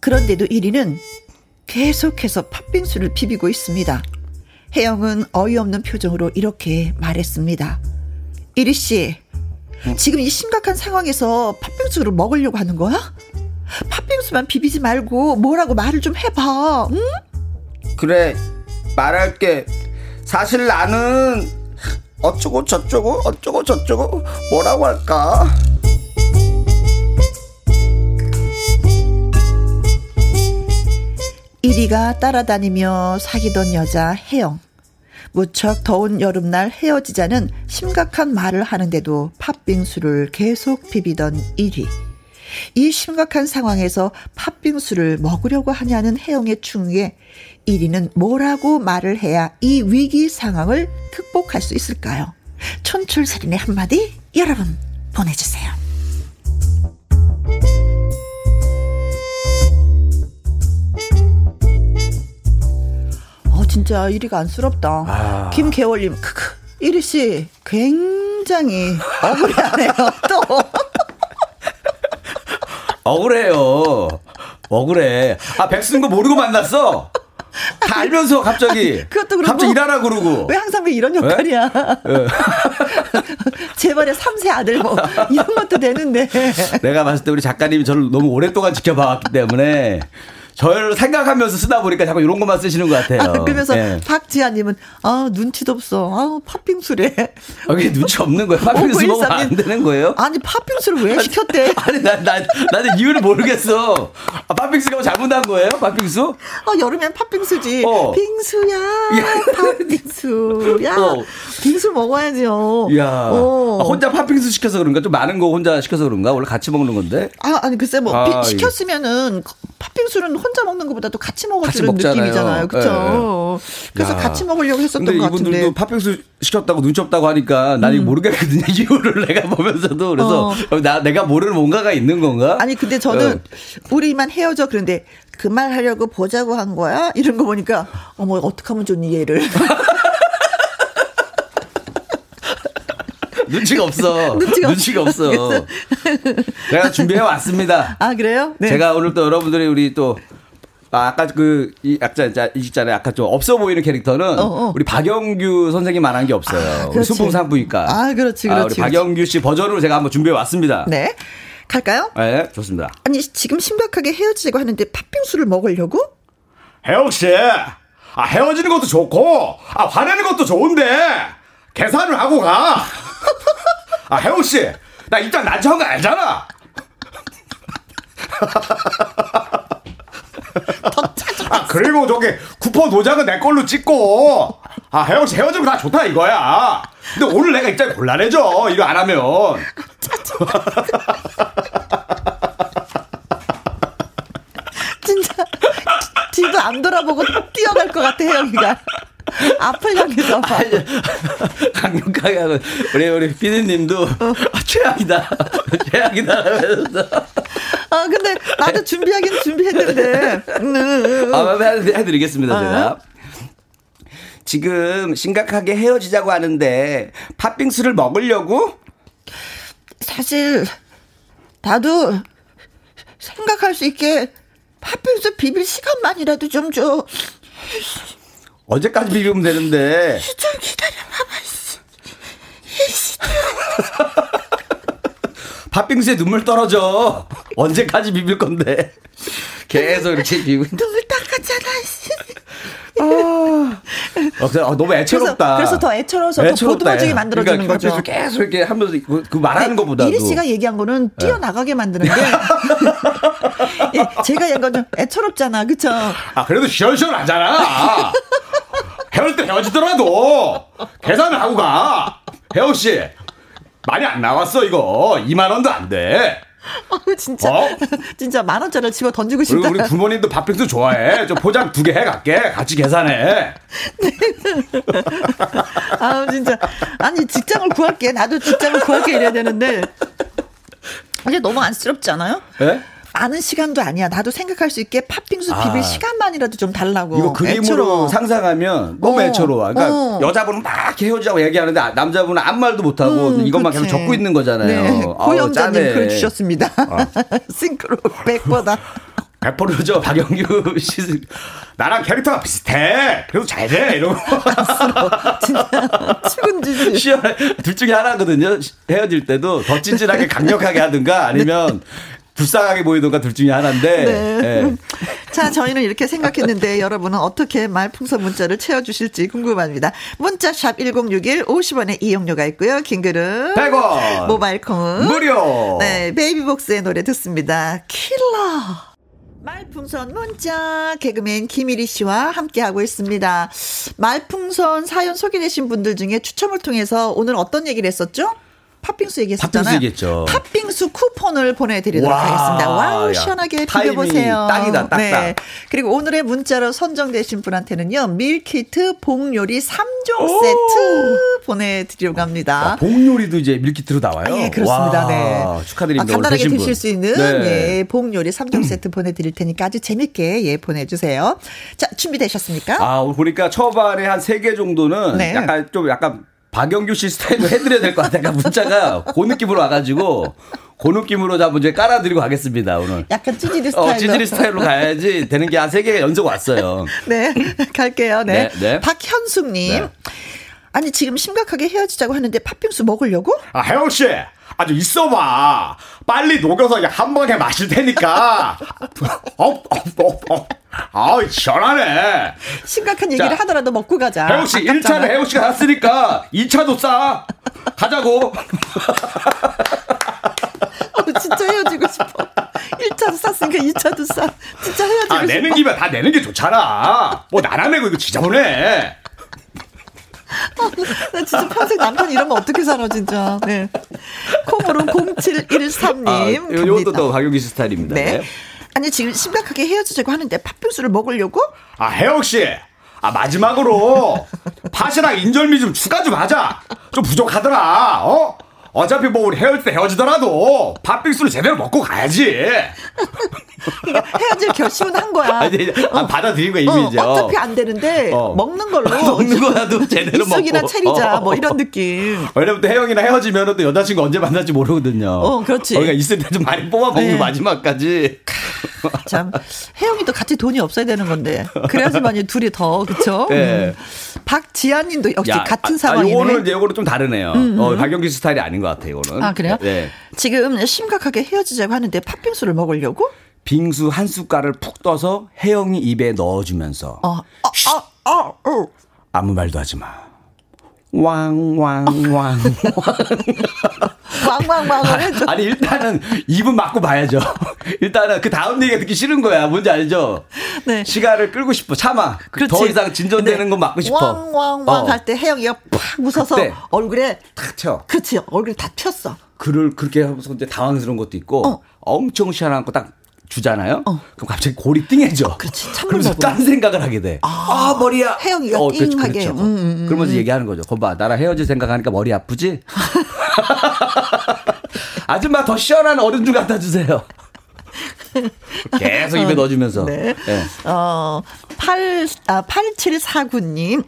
그런데도 1위는 계속해서 팥빙수를 비비고 있습니다. 혜영은 어이없는 표정으로 이렇게 말했습니다. 이리 씨, 지금 이 심각한 상황에서 팥빙수를 먹으려고 하는 거야? 팥빙수만 비비지 말고 뭐라고 말을 좀 해봐, 응? 그래, 말할게. 사실 나는 어쩌고 저쩌고 어쩌고 저쩌고 뭐라고 할까? 이리가 따라다니며 사귀던 여자 혜영. 무척 더운 여름날 헤어지자는 심각한 말을 하는데도 팥빙수를 계속 비비던 1위. 이 심각한 상황에서 팥빙수를 먹으려고 하냐는 혜영의 충에 1위는 뭐라고 말을 해야 이 위기 상황을 극복할 수 있을까요? 촌철살인의 한마디 여러분 보내주세요. 진짜 1위가 안쓰럽다. 아. 김계월님, 크크. 1위 씨, 굉장히 억울해하네요, 또. 억울해요. 억울해. 아, 백수인 거 모르고 만났어? 다 알면서 갑자기. 그것도 그렇고. 갑자기 일하라 그러고. 왜 항상 왜 이런 역할이야. 네? 제발에 3세 아들 뭐, 이런 것도 되는데. 내가 봤을 때 우리 작가님이 저를 너무 오랫동안 지켜봐왔기 때문에. 저를 생각하면서 쓰다 보니까 자꾸 이런 것만 쓰시는 것 같아요. 아, 그러면서 네. 박지아님은 아 눈치도 없어. 아 팥빙수래. 아, 게 눈치 없는 거예요? 팥빙수 먹으면 안 되는 거예요? 아니 팥빙수를 왜 시켰대? 아니 나 나 나는 이유를 모르겠어. 아, 팥빙수가 뭐 잘못한 거예요? 팥빙수? 어 여름엔 팥빙수지. 어. 빙수야 팥빙수야. 어. 빙수 먹어야죠. 야 어. 아, 혼자 팥빙수 시켜서 그런가? 좀 많은 거 혼자 시켜서 그런가? 원래 같이 먹는 건데? 아 아니 글쎄 뭐 아, 시켰으면은 팥빙수는 혼자 먹는 것보다도 같이 먹어주는 같이 느낌이잖아요. 그렇죠. 네. 그래서 야. 같이 먹으려고 했었던 것 같은데. 이분들도 팥빙수 시켰다고 눈치 없다고 하니까 난 음. 모르겠거든요. 이유를 내가 보면서도 그래서 어. 나 내가 모르는 뭔가가 있는 건가? 아니 근데 저는 네. 우리만 헤어져 그런데 그 말 하려고 보자고 한 거야? 이런 거 보니까 어머 어떻게 하면 좋니 얘를. 눈치가 없어. 눈치가, 눈치가 없어. 제가 준비해 왔습니다. 아 그래요? 네. 제가 오늘 또 여러분들이 우리 또 아, 아까 그, 이, 약자, 이직자는 약간 좀 없어 보이는 캐릭터는 어, 어. 우리 박영규 선생님 말한 게 없어요. 아, 순풍 산부니까. 아, 그렇지, 그렇지. 아, 우리 박영규 씨 버전으로 제가 한번 준비해 왔습니다. 네. 갈까요? 네, 좋습니다. 아니, 지금 심각하게 헤어지고 하는데 팥빙수를 먹으려고? 혜영 씨, 아, 헤어지는 것도 좋고, 아, 화내는 것도 좋은데, 계산을 하고 가. 아, 혜영 씨, 나 일단 난처한 거 알잖아. 아, 그리고 저기 쿠폰 도장은 내 걸로 찍고. 아, 혜영 씨 헤어지면 다 좋다 이거야. 근데 오늘 내가 입장이 곤란해져. 이거 안 하면. 진짜 뒤도 안 돌아보고 뛰어갈 것 같아 혜영이가. 앞을 향해서 봐. 강력하게 하고 우리 우리 피디님도 어. 아, 최악이다 최악이다 하면서 아 근데 나도 준비하긴 준비했는데 아 해드리겠습니다 제가 지금 심각하게 헤어지자고 하는데 팥빙수를 먹으려고 사실 나도 생각할 수 있게 팥빙수 비빌 시간만이라도 좀 줘. 언제까지 비비면 되는데. 좀 기다려봐봐. 팥빙수에 눈물 떨어져. 언제까지 비빌 건데. 계속 이렇게 비비고. 눈물 닦았잖아. 아, 어, 너무 애처롭다. 그래서, 그래서 더 애처로워서 더 보듬어지게 만들어주는 그러니까 거죠. 계속 이렇게 하면서 그, 그 말하는 것보다 이리 씨가 얘기한 거는 네. 뛰어나가게 만드는데 예, 제가 얘기한 건좀 애처롭잖아, 그쵸? 아 그래도 시원시원하잖아. 헤어질 때 헤어지더라도 계산을 하고 가. 혜영 씨 많이 안 나왔어 이거 2만 원도 안 돼. 아 진짜 어? 진짜 만 원짜리를 집어 던지고 싶다. 우리 부모님도 팥빙수 좋아해. 저 포장 두 개 해갈게. 같이 계산해. 네. 아 진짜 아니 직장을 구할게. 나도 직장을 구할게 이래야 되는데 이게 너무 안쓰럽지 않아요? 네? 많은 시간도 아니야. 나도 생각할 수 있게 팥빙수 비빌 아. 시간만이라도 좀 달라고. 이거 그림으로 애처로워. 상상하면 너무 어. 애처로워. 그러니까 어. 여자분은 막 헤어지자고 얘기하는데 남자분은 아무 말도 못하고 음, 이것만 그치. 계속 적고 있는 거잖아요. 네. 고영자님 글 주셨습니다. 아. 싱크로 100보다. 100%죠. 박영규 씨. 나랑 캐릭터가 비슷해. 그래도 잘 돼. 이러고. 진짜. 출근지지. 시원해. 둘 중에 하나거든요. 헤어질 때도 더 찐찐하게 강력하게 하든가 아니면 네. 불쌍하게 보이던가 둘 중에 하나인데. 네. 네. 자, 저희는 이렇게 생각했는데 여러분은 어떻게 말풍선 문자를 채워주실지 궁금합니다. 문자샵 1061 50원의 이용료가 있고요. 긴 글은 100원. 모바일 콩은 무료. 네, 베이비복스의 노래 듣습니다. 킬러. 말풍선 문자 개그맨 김일희 씨와 함께하고 있습니다. 말풍선 사연 소개되신 분들 중에 추첨을 통해서 오늘 어떤 얘기를 했었죠? 팥빙수 얘기했었잖아요. 팥빙수. 팥빙수 쿠폰을 보내드리도록 와, 하겠습니다. 와우, 시원하게 비벼보세요. 딱이다, 딱, 네. 딱. 그리고 오늘의 문자로 선정되신 분한테는요, 밀키트 복요리 3종 세트 보내드리려고 합니다. 와, 복요리도 이제 밀키트로 나와요? 아, 예, 그렇습니다. 와, 네. 축하드립니다. 아, 간단하게 드실 수 있는, 네. 예, 복요리 3종 세트 보내드릴 테니까 아주 재밌게, 예, 보내주세요. 자, 준비되셨습니까? 아, 보니까 초반에 한 3개 정도는 네. 약간 좀 약간 박영규 씨 스타일로 해드려야 될 것 같아요. 그러니까 문자가 그 느낌으로 와가지고 그 느낌으로 자 문제 깔아드리고 가겠습니다 오늘. 약간 찌질이 스타일로. 어, 찌질이 스타일로 가야지 되는 게 한 세개 연속 왔어요. 네, 갈게요. 네. 네, 네. 박현숙님. 네. 아니 지금 심각하게 헤어지자고 하는데 팥빙수 먹으려고? 아 혜영 씨. 아주 있어봐. 빨리 녹여서 한 번에 마실 테니까. 어, 어, 어, 어. 아우, 시원하네. 심각한 얘기를 자, 하더라도 먹고 가자. 혜영 씨, 1차는 혜영 씨가 샀으니까 2차도 싸. 가자고. 어, 진짜 헤어지고 싶어. 1차도 쌌으니까 2차도 싸. 진짜 헤어지고 아, 싶어. 내는 김에 다 내는 게 좋잖아. 뭐 나랑 내고 이거 지저분해. 나 진짜 평생 남편 이러면 어떻게 살아, 진짜. 네. 콩으로 0713님. 아, 이것도 또 박용기 스타일입니다. 네. 네. 아니, 지금 심각하게 헤어지자고 하는데 팥빙수를 먹으려고? 아, 혜영씨. 아, 마지막으로 팥이랑 인절미 좀 추가 좀 하자. 좀 부족하더라. 어? 어차피 뭐 우리 헤어질 때 헤어지더라도 팥빙수를 제대로 먹고 가야지. 그러니까 헤어질 결심은 한 거야. 아니, 아, 받아들인 거야, 이미 이제. 어, 차피 안 되는데, 어. 먹는 걸로. 먹는 거라도 제대로 먹고. 이나 차리자, 뭐 이런 느낌. 왜냐면 또 혜영이랑 헤어지면 또 여자친구 언제 만날지 모르거든요. 어, 그렇지. 그러니까 있을 때 좀 많이 뽑아 먹는 네. 마지막까지. 참, 혜영이도 같이 돈이 없어야 되는 건데. 그래야지만 둘이 더, 그쵸? 네. 음. 박지한 님도 역시 야, 같은 아, 상황이네. 아, 요거는, 요거는 좀 다르네요. 음, 음. 어, 박영기 스타일이 아닌 것 같아요, 이거는. 아, 그래요? 네. 지금 심각하게 헤어지자고 하는데 팥빙수를 먹으려고? 빙수 한 숟갈을 푹 떠서 혜영이 입에 넣어주면서. 어, 어, 어, 어, 어. 아무 말도 하지 마. 왕왕왕왕 왕왕왕을 해줘. 아니 일단은 입은 막고 봐야죠. 일단은 그 다음 얘기가 듣기 싫은 거야. 뭔지 알죠? 네. 시간을 끌고 싶어. 참아. 그렇지. 더 이상 진전되는 네. 건 막고 싶어. 왕왕왕 어. 할때 혜영이가 팍 웃어서 그때. 얼굴에 탁 쳐. 그렇지. 얼굴에 다 폈어. 글을 그렇게 하면서 이제 당황스러운 것도 있고 어. 엄청 시원한 거 딱 주잖아요. 어. 그럼 갑자기 골이 띵해져. 그렇지. 그러면서 딴 생각을 하게 돼. 아, 아 머리야. 혜영이가 어, 띵하게. 그렇죠. 음, 음, 음. 그러면서 얘기하는 거죠. 거봐, 나랑 헤어질 생각하니까 머리 아프지? 아줌마 더 시원한 좀 갖다 주세요. 계속 입에 어, 넣어주면서. 네. 네. 어, 8, 아, 8749님.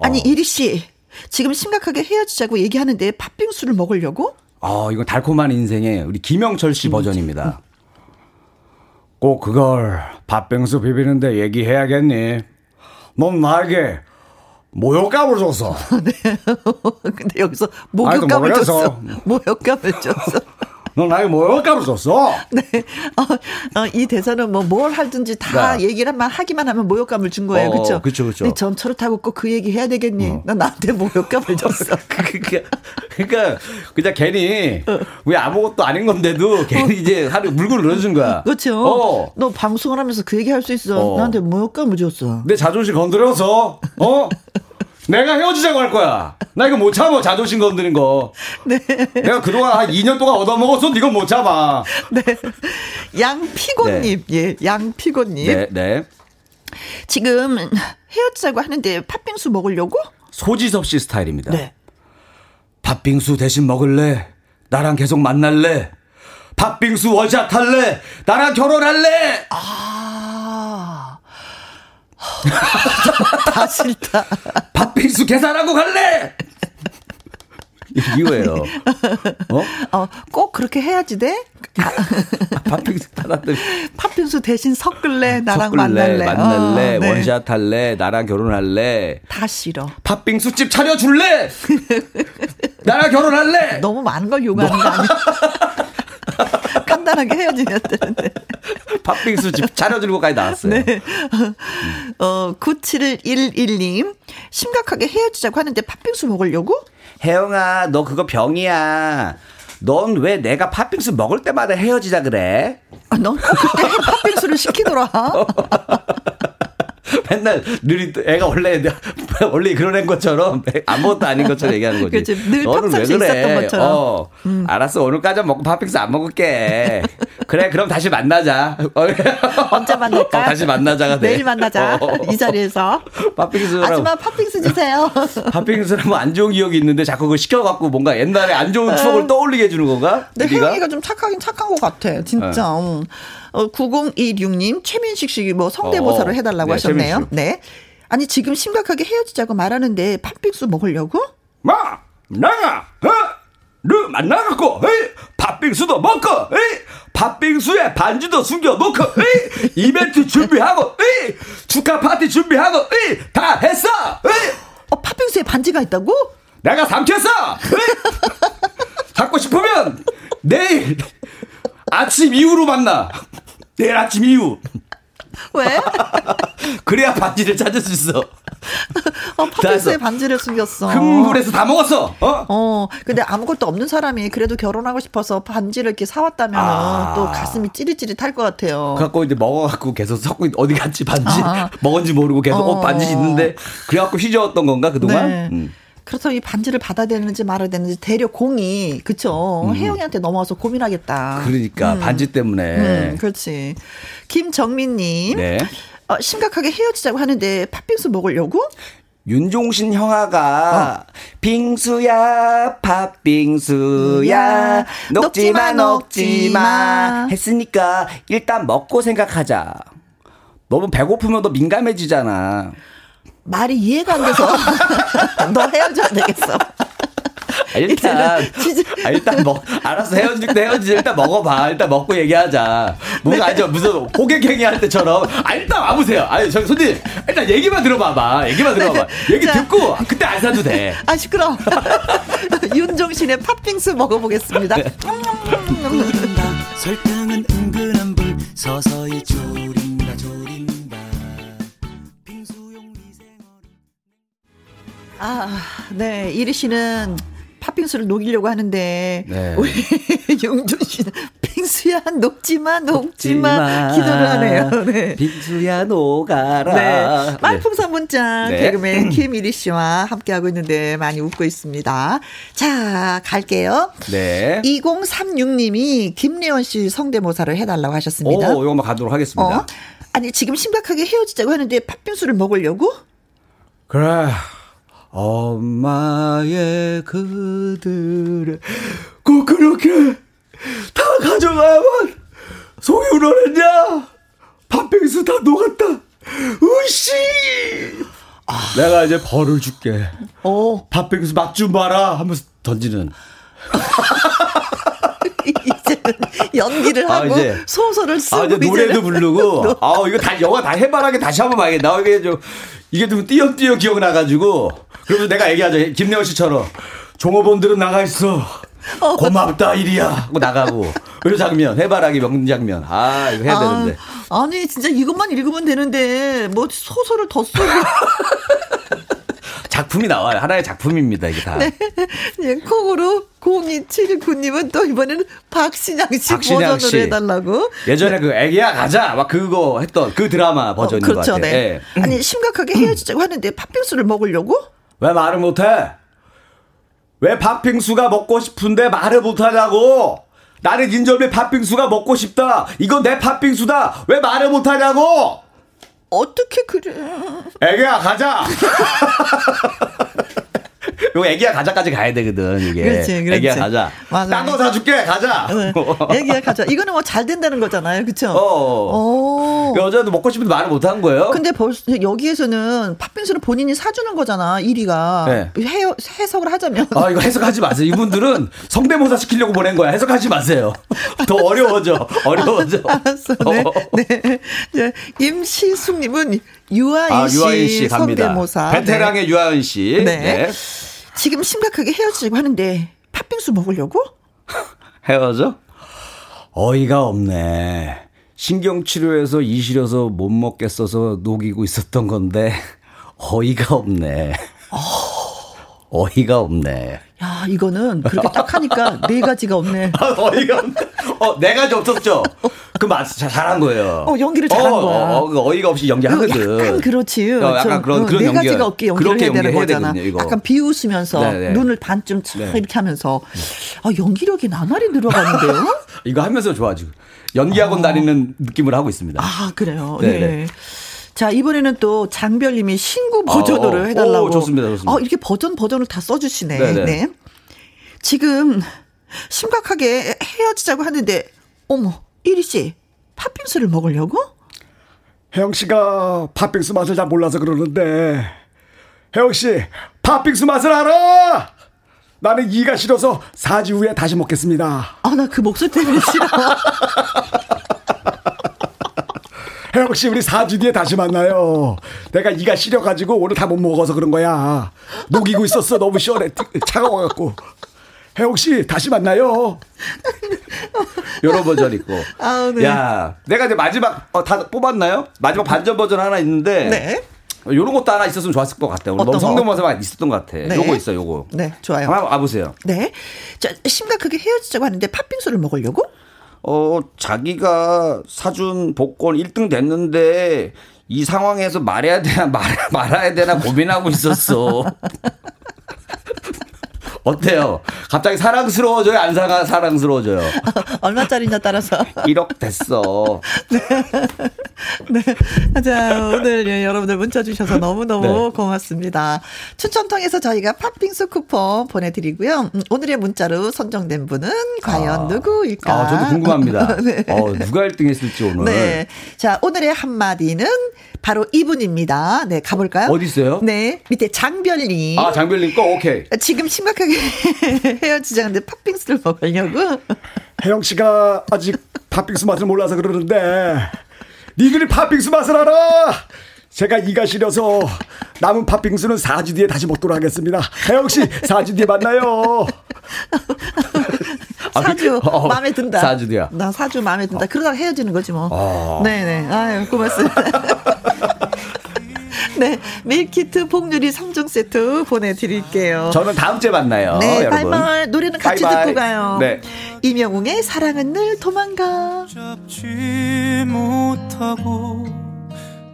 아니, 어. 이리 씨. 지금 심각하게 헤어지자고 얘기하는데 팥빙수를 먹으려고? 어, 이건 달콤한 인생의 우리 김영철 씨 음, 버전입니다. 꼭 그걸 팥빙수 비비는데 얘기해야겠니? 넌 나에게 모욕감을 줬어. 네. 근데 여기서 목욕감을 줬어. 모욕감을 줬어. 너 나에게 모욕감을 줬어. 네. 어, 어, 이 대사는 뭐 뭘 하든지 다 네. 얘기를만 하기만 하면 모욕감을 준 거예요. 그렇죠? 어, 그렇죠. 그렇죠. 네, 전철을 타고 꼭 그 얘기 해야 되겠니? 어. 너 나한테 모욕감을 줬어. 그러니까, 그러니까 그냥 괜히 어. 왜 아무것도 아닌 건데도 괜히 이제 하루 물건을 넣어준 거야. 그렇죠. 어. 너 방송을 하면서 그 얘기 할 수 있어. 어. 나한테 모욕감을 줬어. 내 자존심 건드려서 어? 내가 헤어지자고 할 거야. 나 이거 못 참아, 자존심 건드린 거. 네. 내가 그동안 한 2년 동안 얻어먹었어, 이거 못 참아. 네. 양피고님, 네. 예, 양피고님. 네, 네. 지금 헤어지자고 하는데 팥빙수 먹으려고? 소지섭 씨 스타일입니다. 네. 팥빙수 대신 먹을래? 나랑 계속 만날래? 팥빙수 원샷 할래? 나랑 결혼할래? 아. 다 싫다. 팥빙수 계산하고 갈래? 이거예요. 어? 어, 꼭 그렇게 해야지 돼? 팥빙수 타놨더니. 팥빙수 대신 섞을래? 나랑 섞을래, 만날래? 만날래? 어, 네. 원샷 할래? 나랑 결혼할래? 다 싫어. 팥빙수집 차려줄래? 나랑 결혼할래? 너무 많은 걸 요구하는 거 아니야? 간단하게 헤어지면 되는데. 팥빙수 집 차려주고까지 나왔어요. 네. 어, 9711님. 심각하게 헤어지자고 하는데 팥빙수 먹으려고? 혜영아, 너 그거 병이야. 넌 왜 내가 팥빙수 먹을 때마다 헤어지자 그래? 아, 넌 그때 팥빙수를 시키더라. 맨날 늘 애가 원래 원래 그런 애 것처럼 아무것도 아닌 것처럼 얘기하는 거지. 그렇지. 늘 너는 왜 그래? 어, 음. 알았어. 오늘까지 먹고 팥빙수 안 먹을게. 그래, 그럼 다시 만나자. 언제 만날까? 어, 다시 만나자가 돼. 내일 만나자. 어. 이 자리에서. 팥빙수. 아줌마 팥빙수 주세요. 팥빙수는 뭐안 좋은 기억이 있는데 자꾸 그걸 시켜갖고 뭔가 옛날에 안 좋은 추억을 어. 떠올리게 해주는 건가? 네, 혜영이가 좀 착하긴 착한 것 같아. 진짜. 어. 어, 9026님, 최민식 씨 뭐 성대모사를 어, 해달라고 네, 하셨네요. 최민식. 네. 아니, 지금 심각하게 헤어지자고 말하는데 팥빙수 먹으려고? 마! 나가! 어? 르 만나갖고, 에이, 팥빙수도 먹고, 에이, 팥빙수에 반지도 숨겨놓고, 에이, 이벤트 준비하고, 에이, 축하 파티 준비하고, 에이, 다 했어! 에이. 어, 팥빙수에 반지가 있다고? 내가 삼켰어! 갖고 싶으면, 내일, 아침 이후로 만나. 내일 아침 이후. 왜? 그래야 반지를 찾을 수 있어. 어, 팥빙수에 반지를 숨겼어. 흥분해서 다 먹었어. 어? 어. 근데 아무것도 없는 사람이 그래도 결혼하고 싶어서 반지를 이렇게 사왔다면 아. 또 가슴이 찌릿찌릿할 것 같아요. 그래갖고 이제 먹어갖고 계속 섞고 어디 갔지 반지 아. 먹은지 모르고 계속 어, 어 반지 있는데 그래갖고 휘저었던 건가 그동안? 네. 음. 그렇다고 이 반지를 받아야 되는지 말아야 되는지 대려 공이 그쵸 음. 혜영이한테 넘어와서 고민하겠다. 그러니까 음. 반지 때문에. 음, 그렇지. 김정민님. 네. 어, 심각하게 헤어지자고 하는데 팥빙수 먹으려고? 윤종신 형아가 어. 빙수야 팥빙수야 녹지마 녹지마 했으니까 일단 먹고 생각하자. 너무 배고프면 너 민감해지잖아. 말이 이해가 안 돼서 너 헤어져야 되겠어. 아, 일단 아, 일단 먹 알았어 헤어질 때 헤어지지. 일단 먹어봐. 일단 먹고 얘기하자. 뭔가 네. 아니죠? 무슨 호객행위 할 때처럼. 아 일단 와보세요. 아니 저 손님 일단 얘기만 들어봐봐. 얘기만 들어봐봐. 네. 얘기 자. 듣고 그때 안 사도 돼아 시끄러 윤종신의 팥빙수 먹어보겠습니다. 네. 설탕은 은근한 불 서서히 졸인 아 네 이리 씨는 팥빙수를 녹이려고 하는데 네. 우리 용준 씨는 빙수야 녹지마 녹지마 기도를 하네요. 네. 빙수야 녹아라. 네. 말풍선 문자 네. 개그맨 김일희 씨와 함께하고 있는데 많이 웃고 있습니다. 자 갈게요. 네. 2036님이 김래원 씨 성대모사를 해달라고 하셨습니다. 오, 이거만 가도록 하겠습니다. 어? 아니 지금 심각하게 헤어지자고 하는데 팥빙수를 먹으려고? 그래. 엄마의 그들의 꼭 그렇게 다 가져가야만 속이 우러냈냐? 팥빙수 다 녹았다. 으씨! 아. 내가 이제 벌을 줄게. 어. 팥빙수 맛좀 봐라 하면서 던지는. 이제는 연기를 아, 하고 아, 이제, 소설을 쓰고 아, 이제 노래도 부르고. 아 이거 다 영화 다 해바라기 다시 한번 봐야겠다. 이게 좀 이게 좀 띄엄띄엄 기억나가지고 그래서 내가 얘기하죠. 김래원 씨처럼. 종업원들은 나가 있어. 어. 고맙다 일이야 하고 나가고 그 장면 해바라기 명장면 아 이거 해야 아, 되는데 아니 진짜 이것만 읽으면 되는데 뭐 소설을 더 쓰고 작품이 나와요 하나의 작품입니다 이게 다 네. 네. 콩으로 0279님은 또 이번에는 박신양 씨 박신양 버전으로 씨. 해달라고 예전에 네. 그 애기야 가자 막 그거 했던 그 드라마 버전인 어, 그렇죠, 것 같아요 네. 네. 아니 심각하게 헤어지자고 하는데 팥빙수를 먹으려고 왜 말을 못해? 왜 팥빙수가 먹고 싶은데 말을 못하냐고? 나는 인절미 팥빙수가 먹고 싶다. 이건 내 팥빙수다. 왜 말을 못하냐고? 어떻게 그래? 애기야 가자. 요 애기야 가자까지 가야 되거든 이게. 그렇지, 그렇지. 애기야 가자. 맞아. 딴거 사줄게 가자. 애기야 가자. 이거는 뭐 잘 된다는 거잖아요, 그렇죠? 어. 여자도 먹고 싶은데 말을 못 한 거예요. 근데 벌써 여기에서는 팥빙수를 본인이 사주는 거잖아, 1위가. 네. 해, 해석을 하자면. 아 이거 해석하지 마세요. 이분들은 성대모사 시키려고 보낸 거야. 해석하지 마세요. 더 어려워져. 어려워져. 알았어. 네. 어. 네. 네. 임시숙님은 유아인 아, 유아인 씨, 성대모사. 베테랑의 네. 유아인 씨. 네. 네. 지금 심각하게 헤어지려고 하는데 팥빙수 먹으려고? 헤어져? 어이가 없네. 신경치료해서 이 시려서 못 먹겠어서 녹이고 있었던 건데 어이가 없네. 어이가 없네. 야, 이거는 그렇게 딱 하니까 네 가지가 없네. 아, 어이가 없네. 어, 네 가지 없었죠? 그 맞, 잘한 거예요. 어, 연기를 잘한 어, 거야. 어, 어, 어이가 없이 연기하거든. 약간 그렇지. 어, 약간 그런, 그런 네 연기. 가지가 없게 연기를 해야 되는 거잖아. 되거든요, 약간 비웃으면서 네네. 네. 눈을 반쯤 차 네. 이렇게 하면서 아, 연기력이 나날이 늘어가는데요? 이거 하면서 좋아지고. 연기학원 어. 다니는 느낌을 하고 있습니다. 아, 그래요? 네. 네. 자, 이번에는 또 장별님이 신구 버전으로 아, 어, 해달라고. 오, 좋습니다, 좋습니다. 어, 이렇게 버전, 버전을 다 써주시네. 네네. 네. 지금 심각하게 헤어지자고 하는데, 어머, 이리 씨, 팥빙수를 먹으려고? 혜영 씨가 팥빙수 맛을 잘 몰라서 그러는데, 혜영 씨, 팥빙수 맛을 알아! 나는 이가 싫어서 4주 후에 다시 먹겠습니다. 아, 나 그 목소리 때문에 싫어. 혜영 씨, 우리 4주 뒤에 다시 만나요. 내가 이가 시려가지고 오늘 다 못 먹어서 그런 거야. 녹이고 있었어. 너무 시원해. 차가워갖고. 혜영 씨, 다시 만나요. 요런 버전 있고. 아, 네. 야, 내가 이제 마지막, 어, 다 뽑았나요? 마지막 반전 버전 하나 있는데. 네. 요런 것도 하나 있었으면 좋았을 것 같아요. 너무 성대모사가 있었던 것 같아. 네. 요거 있어, 요거. 네, 좋아요. 한번 와보세요. 네. 자, 심각하게 헤어지자고 하는데 팥빙수를 먹으려고? 어, 자기가 사준 복권 1등 됐는데 이 상황에서 말해야 되나 말, 말아야 되나 고민하고 있었어. 어때요? 갑자기 사랑스러워져요? 안 사랑스러워져요? 얼마짜리냐 따라서. 1억 됐어. 네. 네. 자, 오늘 예, 여러분들 문자 주셔서 너무너무 네. 고맙습니다. 추천 통해서 저희가 팥빙수 쿠폰 보내드리고요. 음, 오늘의 문자로 선정된 분은 과연 아, 누구일까? 아, 저도 궁금합니다. 네. 어, 누가 1등 했을지 오늘. 네. 자, 오늘의 한마디는 바로 이분입니다. 네, 가볼까요? 어디 있어요? 네, 밑에 장별님. 아, 장별님 거 오케이. 지금 심각하게 헤어지자는데 팥빙수를 먹으려고. 혜영 씨가 아직 팥빙수 맛을 몰라서 그러는데 니들이 팥빙수 맛을 알아. 제가 이가 시려서 남은 팥빙수는 4주 뒤에 다시 먹도록 하겠습니다. 혜영 씨, 4주 뒤에 만나요. 사주 어, 마음에 든다. 사주 뒤야. 나 사주 마음에 든다. 그러다가 헤어지는 거지 뭐. 어. 네네. 아유 고맙습니다. 네, 밀키트 복유리 3종 세트 보내드릴게요. 저는 다음 주에 만나요. 네, 여러분. 발말 노래는 같이 바이바이. 듣고 가요. 네. 이명웅의 사랑은 늘 도망가. 잡지 못하고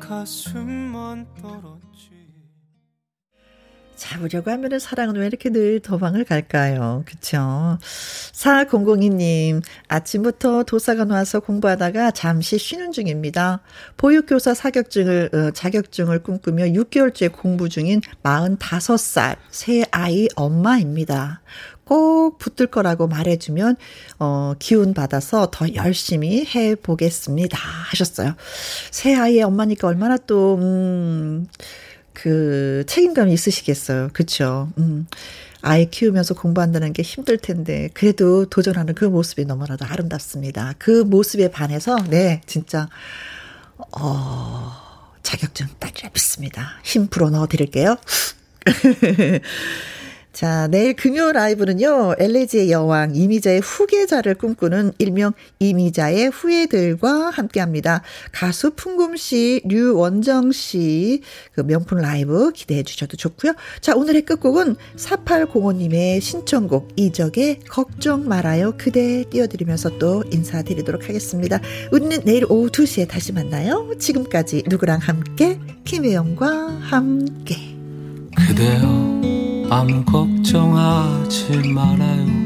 가슴만 떨어. 잡으려고 하면은 사랑은 왜 이렇게 늘 도망을 갈까요? 그쵸? 4002님, 아침부터 도서관 와서 공부하다가 잠시 쉬는 중입니다. 보육교사 사격증을, 어, 자격증을 꿈꾸며 6개월째 공부 중인 45살 새 아이 엄마입니다. 꼭 붙을 거라고 말해주면, 어, 기운 받아서 더 열심히 해 보겠습니다. 하셨어요. 새 아이의 엄마니까 얼마나 또, 음, 그 책임감이 있으시겠어요. 그렇죠. 음. 아이 키우면서 공부한다는 게 힘들 텐데 그래도 도전하는 그 모습이 너무나도 아름답습니다. 그 모습에 반해서 네 진짜 어 자격증 따리라 믿습니다. 힘 불어 넣어 드릴게요. 자, 내일 금요 라이브는요, 엘레지의 여왕, 이미자의 후계자를 꿈꾸는 일명 이미자의 후예들과 함께 합니다. 가수 풍금 씨, 류원정 씨, 그 명품 라이브 기대해 주셔도 좋고요. 자, 오늘의 끝곡은 4805님의 신청곡, 이적의 걱정 말아요. 그대 띄워드리면서 또 인사드리도록 하겠습니다. 우리는 내일 오후 2시에 다시 만나요. 지금까지 누구랑 함께, 김혜영과 함께. 그대요. 아무 걱정하지 말아요.